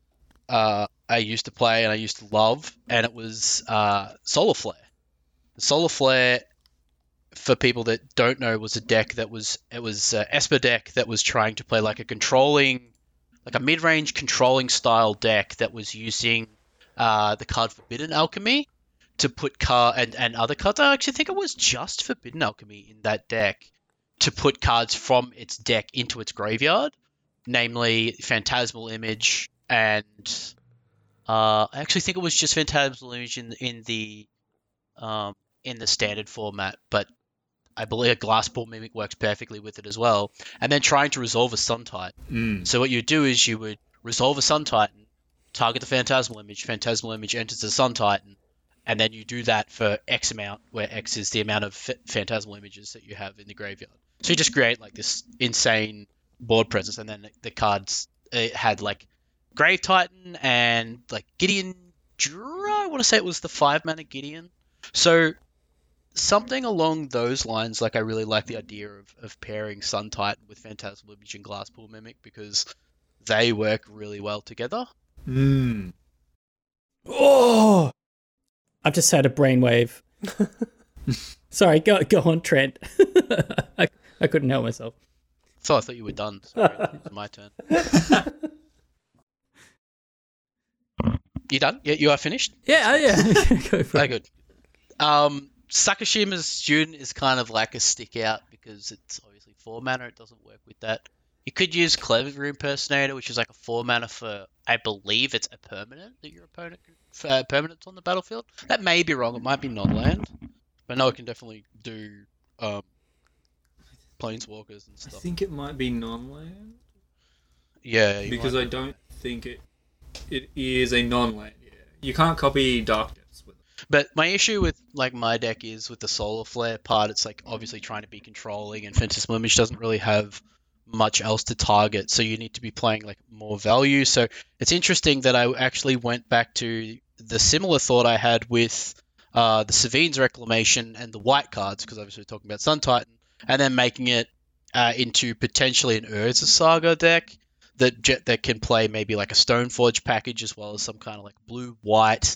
uh, I used to play and I used to love, and it was uh, Solar Flare. Solar Flare, for people that don't know, was a deck that was it was Esper deck that was trying to play like a controlling, like a mid-range controlling style deck that was using uh, the card Forbidden Alchemy to put car and, and other cards. I actually think it was just Forbidden Alchemy in that deck to put cards from its deck into its graveyard, namely Phantasmal Image and uh, I actually think it was just Phantasmal Image in in the um, in the standard format, but I believe a Glasspool Mimic works perfectly with it as well. And then trying to resolve a Sun Titan. Mm. So what you do is you would resolve a Sun Titan, target the Phantasmal Image, Phantasmal Image enters the Sun Titan, and then you do that for X amount, where X is the amount of ph- Phantasmal Images that you have in the graveyard. So you just create like this insane board presence, and then the cards it had like Grave Titan and like Gideon. Dra- I want to say it was the five mana Gideon. So something along those lines, like I really like the idea of, of pairing Sun Titan with Phantasmal Image and Glasspool Mimic because they work really well together. Mm. Oh, I've just had a brainwave. Sorry, go go on, Trent. I, I couldn't help myself. So I thought you were done. Sorry, it's my turn. You done? Yeah, you are finished. Yeah, yeah. go for Very it. good. Um, Sakashima's student is kind of like a stick out because it's obviously four mana. It doesn't work with that. You could use Clever Impersonator, which is like a four mana for, I believe it's a permanent that your opponent uh, permanent's on the battlefield. That may be wrong. It might be non-land, but no, it can definitely do um, planeswalkers and stuff. I think it might be non-land yeah, because I don't think it it is a non-land. Yeah, you can't copy Dark Depths with it. But my issue with like my deck is with the solar flare part. It's like obviously trying to be controlling, and Phantasmal Image doesn't really have much else to target, so you need to be playing like more value. So it's interesting that I actually went back to the similar thought I had with uh, the Sevinne's Reclamation and the white cards, because obviously we're talking about Sun Titan, and then making it uh, into potentially an Urza Saga deck that that can play maybe like a Stoneforge package as well as some kind of like blue white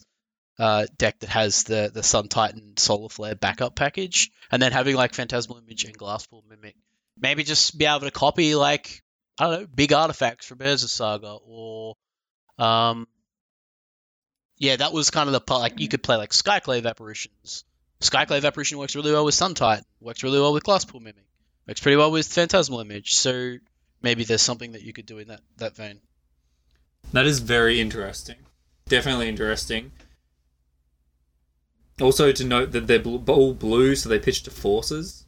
uh, deck that has the the Sun Titan Solar Flare backup package, and then having like Phantasmal Image and Glasspool Mimic. Maybe just be able to copy like I don't know big artifacts from Urza Saga or um yeah that was kind of the part like you could play like Skyclave Apparitions. Skyclave Apparition works really well with Sun Titan, works really well with Glasspool Mimic, works pretty well with Phantasmal Image. So maybe there's something that you could do in that that vein. That is very interesting. Definitely interesting. Also to note that they're all blue, so they pitch to forces.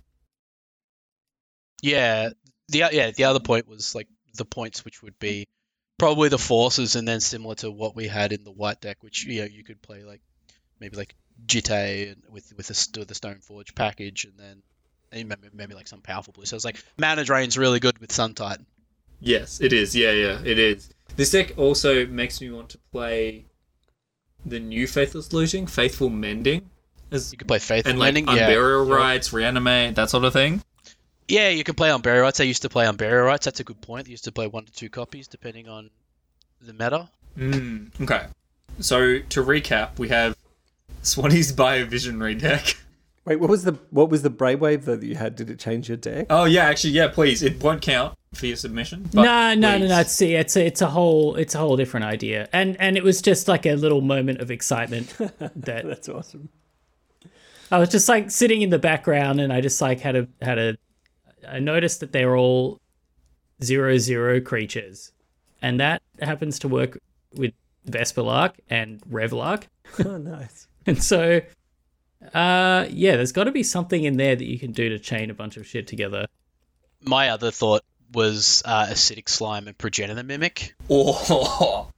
Yeah, the yeah the other point was like the points which would be probably the forces, and then similar to what we had in the white deck, which you know you could play like maybe like Jitte with with the, st- the Stoneforge package, and then maybe, maybe like some powerful blue. So it's like mana drain's really good with Sun Titan. Yes, it is. Yeah, yeah, it is. This deck also makes me want to play the new Faithless Looting, Faithful Mending, as You could play Faithful and like Landing, yeah. Unburial You're- Reanimate, that sort of thing. Yeah, you can play Unburial Rites. I used to play Unburial Rites. That's a good point. I used to play one to two copies depending on the meta. Mm, okay. So to recap, we have Swanee's Biovisionary deck. Wait, what was the what was the Brainwave though that you had? Did it change your deck? Oh yeah, actually, yeah. Please, it won't count for your submission. but no, no, no, please. no. See, it's a, it's a whole it's a whole different idea, and and it was just like a little moment of excitement that That's awesome. I was just like sitting in the background, and I just like had a had a. I noticed that they're all zero zero creatures, and that happens to work with Vesperlark and Reveillark, Oh, nice. and so, uh, yeah, there's got to be something in there that you can do to chain a bunch of shit together. My other thought was uh, Acidic Slime and Progenitor Mimic. Oh,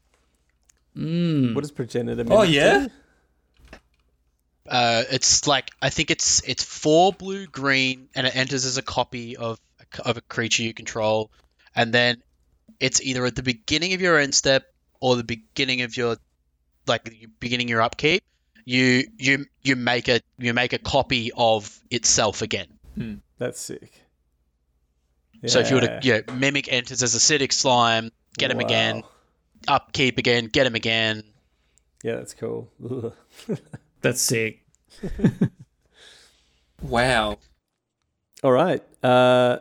Mm. What does progenitor? Oh, yeah? do? Uh, it's like I think it's it's four blue green, and it enters as a copy of of a creature you control, and then it's either at the beginning of your end step or the beginning of your like the beginning of your upkeep. You you you make a you make a copy of itself again. That's sick. So if you were to Yeah. yeah, mimic enters as acidic slime, get him again, upkeep again, get him again. Yeah, that's cool. That's sick. Wow. All right. Uh,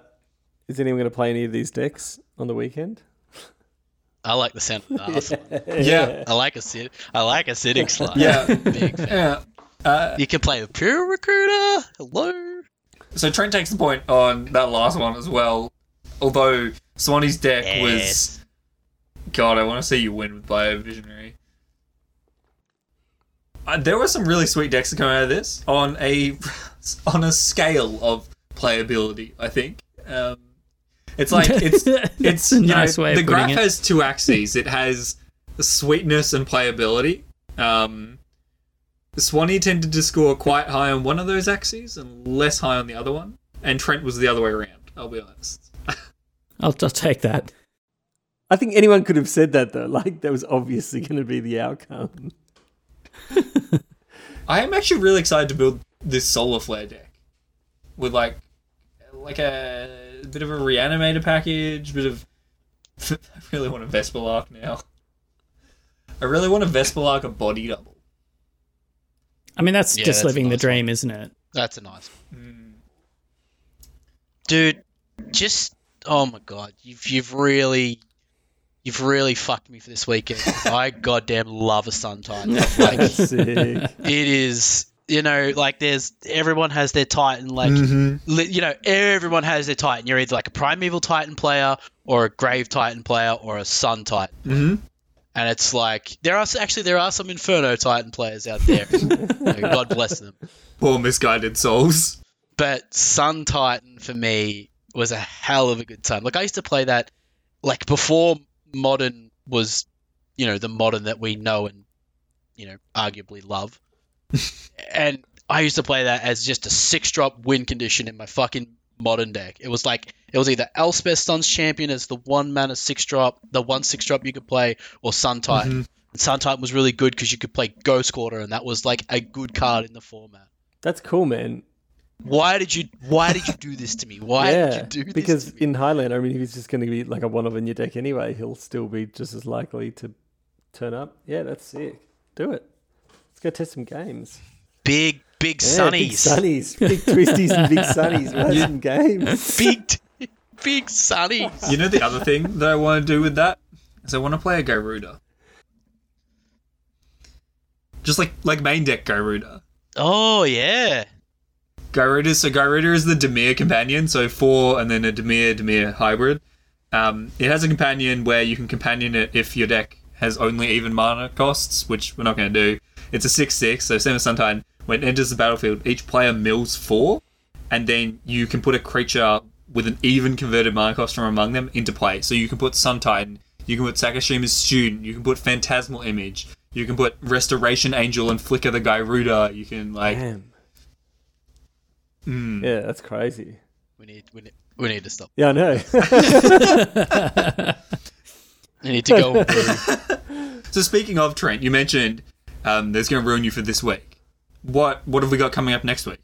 is anyone going to play any of these decks on the weekend? I like the sound of that. Yeah. I like acid. I like acidic slime. Yeah. Big fan. Yeah. Uh, You can play the Pure Recruiter. Hello. so Trent takes the point on that last one as well. Although Swanee's deck was God, I want to see you win with Biovisionary. Uh, there were some really sweet decks that come out of this on a on a scale of playability. I think um, it's like it's it's a you know, nice way of the graph it. has two axes. It has sweetness and playability. Um, Swanee tended to score quite high on one of those axes and less high on the other one, and Trent was the other way around. I'll be honest. I'll, I'll take that. I think anyone could have said that though. Like that was obviously going to be the outcome. I am actually really excited to build this solar flare deck with like like a bit of a reanimator package, bit of I really want a Vesperlark now. I really want a Vesperlark a body double. I mean, that's Yeah, just that's a living the nice dream, isn't it? That's a nice. one. Hmm. Dude, just oh my god, you've you've really you've really fucked me for this weekend. I goddamn love a Sun Titan. Like it is you know like there's everyone has their titan like li- you know everyone has their titan. You're either like a primeval titan player or a grave titan player or a sun titan. Mm-hmm. and it's like there are actually there are some inferno titan players out there. God bless them. Poor misguided souls. but sun titan for me was a hell of a good time. Like i used to play that like before modern was you know the modern that we know and you know arguably love and i used to play that as just a six drop win condition in my fucking modern deck it was like it was either elspeth sun's champion as the one mana six drop the one six drop you could play or sun titan mm-hmm. and sun titan was really good because you could play ghost quarter and that was like a good card in the format That's cool, man. why did you why did you do this to me why yeah, did you do this because in Highland, I mean, if he's just going to be like a one of in your deck anyway, he'll still be just as likely to turn up. Yeah, that's sick. Do it. Let's go test some games. big big Yeah, big sunnies sunnies, big twisties, and big sunnies. We'll have some games. big t- big sunnies You know the other thing that I want to do with that is I want to play a Gyruda. Just like like main deck Gyruda. oh yeah Gyruda, so Gyruda is the Dimir companion, so four and then a Dimir Dimir hybrid. Um, it has a companion where you can companion it if your deck has only even mana costs, which we're not going to do. It's a 6 6, so same as Sun Titan. When it enters the battlefield, each player mills four, and then you can put a creature with an even converted mana cost from among them into play. So you can put Sun Titan, you can put Sakashima's Student, you can put Phantasmal Image, you can put Restoration Angel and Flicker the Guy Gyruda, you can, like. Damn. mm. Yeah, that's crazy. we need we need we need to stop Yeah, I know. we need to go So speaking of Trent, you mentioned um, there's going to ruin you for this week. What what have we got coming up next week?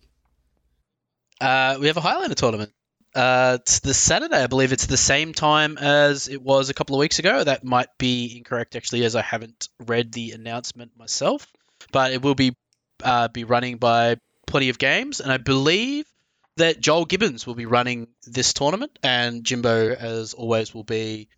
uh we have a highlander tournament. Uh it's the saturday i believe. It's the same time as it was a couple of weeks ago. That might be incorrect actually as i haven't read the announcement myself but it will be uh, be running by plenty of games. And i believe that joel gibbons will be running this tournament and jimbo as always will be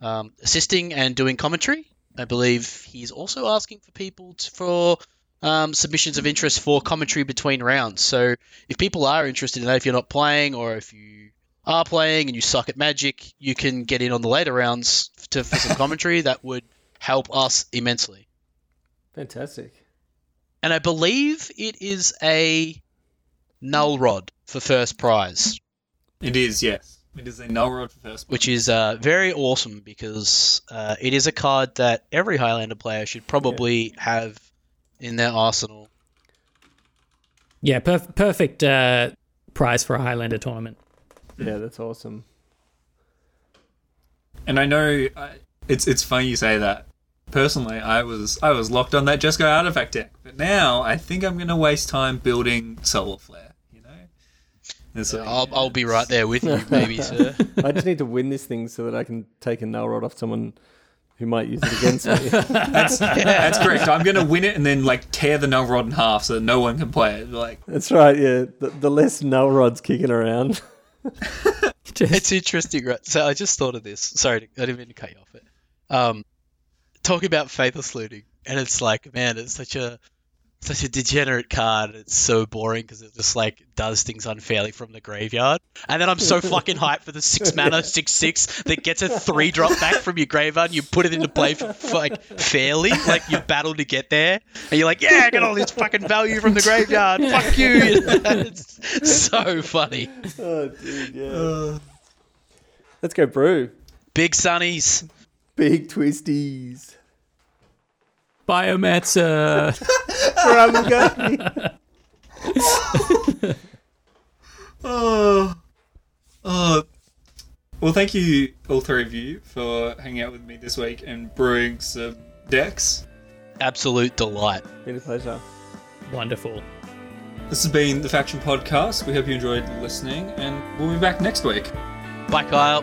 um, assisting and doing commentary i believe he's also asking for people to, for um, submissions of interest for commentary between rounds so if people are interested in that, if you're not playing or if you are playing and you suck at Magic, you can get in on the later rounds to, for some commentary. that would help us immensely. Fantastic. And I believe it is a null rod for first prize, It is yes. It is a null rod for first. which is uh, very awesome because uh, it is a card that every Highlander player should probably have in their arsenal. Yeah, perf- perfect uh, prize for a Highlander tournament. Yeah, that's awesome. And I know I, it's it's funny you say that. Personally, I was I was locked on that Jesco artifact deck, but now I think I'm going to waste time building solar flare. You know, It's like, I'll, I'll be right there with you, maybe, sir. I just need to win this thing so that I can take a null rod off someone who might use it against me. That's, that's correct. I'm going to win it and then like tear the null rod in half so that no one can play it. Like, That's right. Yeah, the, the less null rods kicking around. Just- it's interesting, right? So I just thought of this. Sorry, I didn't mean to cut you off. It. Um, talking about faithless looting, and it's like, man, it's such a such a degenerate card. It's so boring because it just like does things unfairly from the graveyard. And then I'm so fucking hyped for the six mana six six that gets a three drop back from your graveyard. And you put it into play for, for, like fairly, like you battle to get there, and you're like, yeah, I got all this fucking value from the graveyard. Fuck you. it's so funny. oh, dude, yeah. Let's go brew. Big sunnies. Big twisties. Biomancer. Ramagani. oh, oh. Well, thank you, all three of you, for hanging out with me this week and brewing some decks. Absolute delight. Been a pleasure. Wonderful. This has been the Faction Podcast. We hope you enjoyed listening, and we'll be back next week. Bye, Kyle.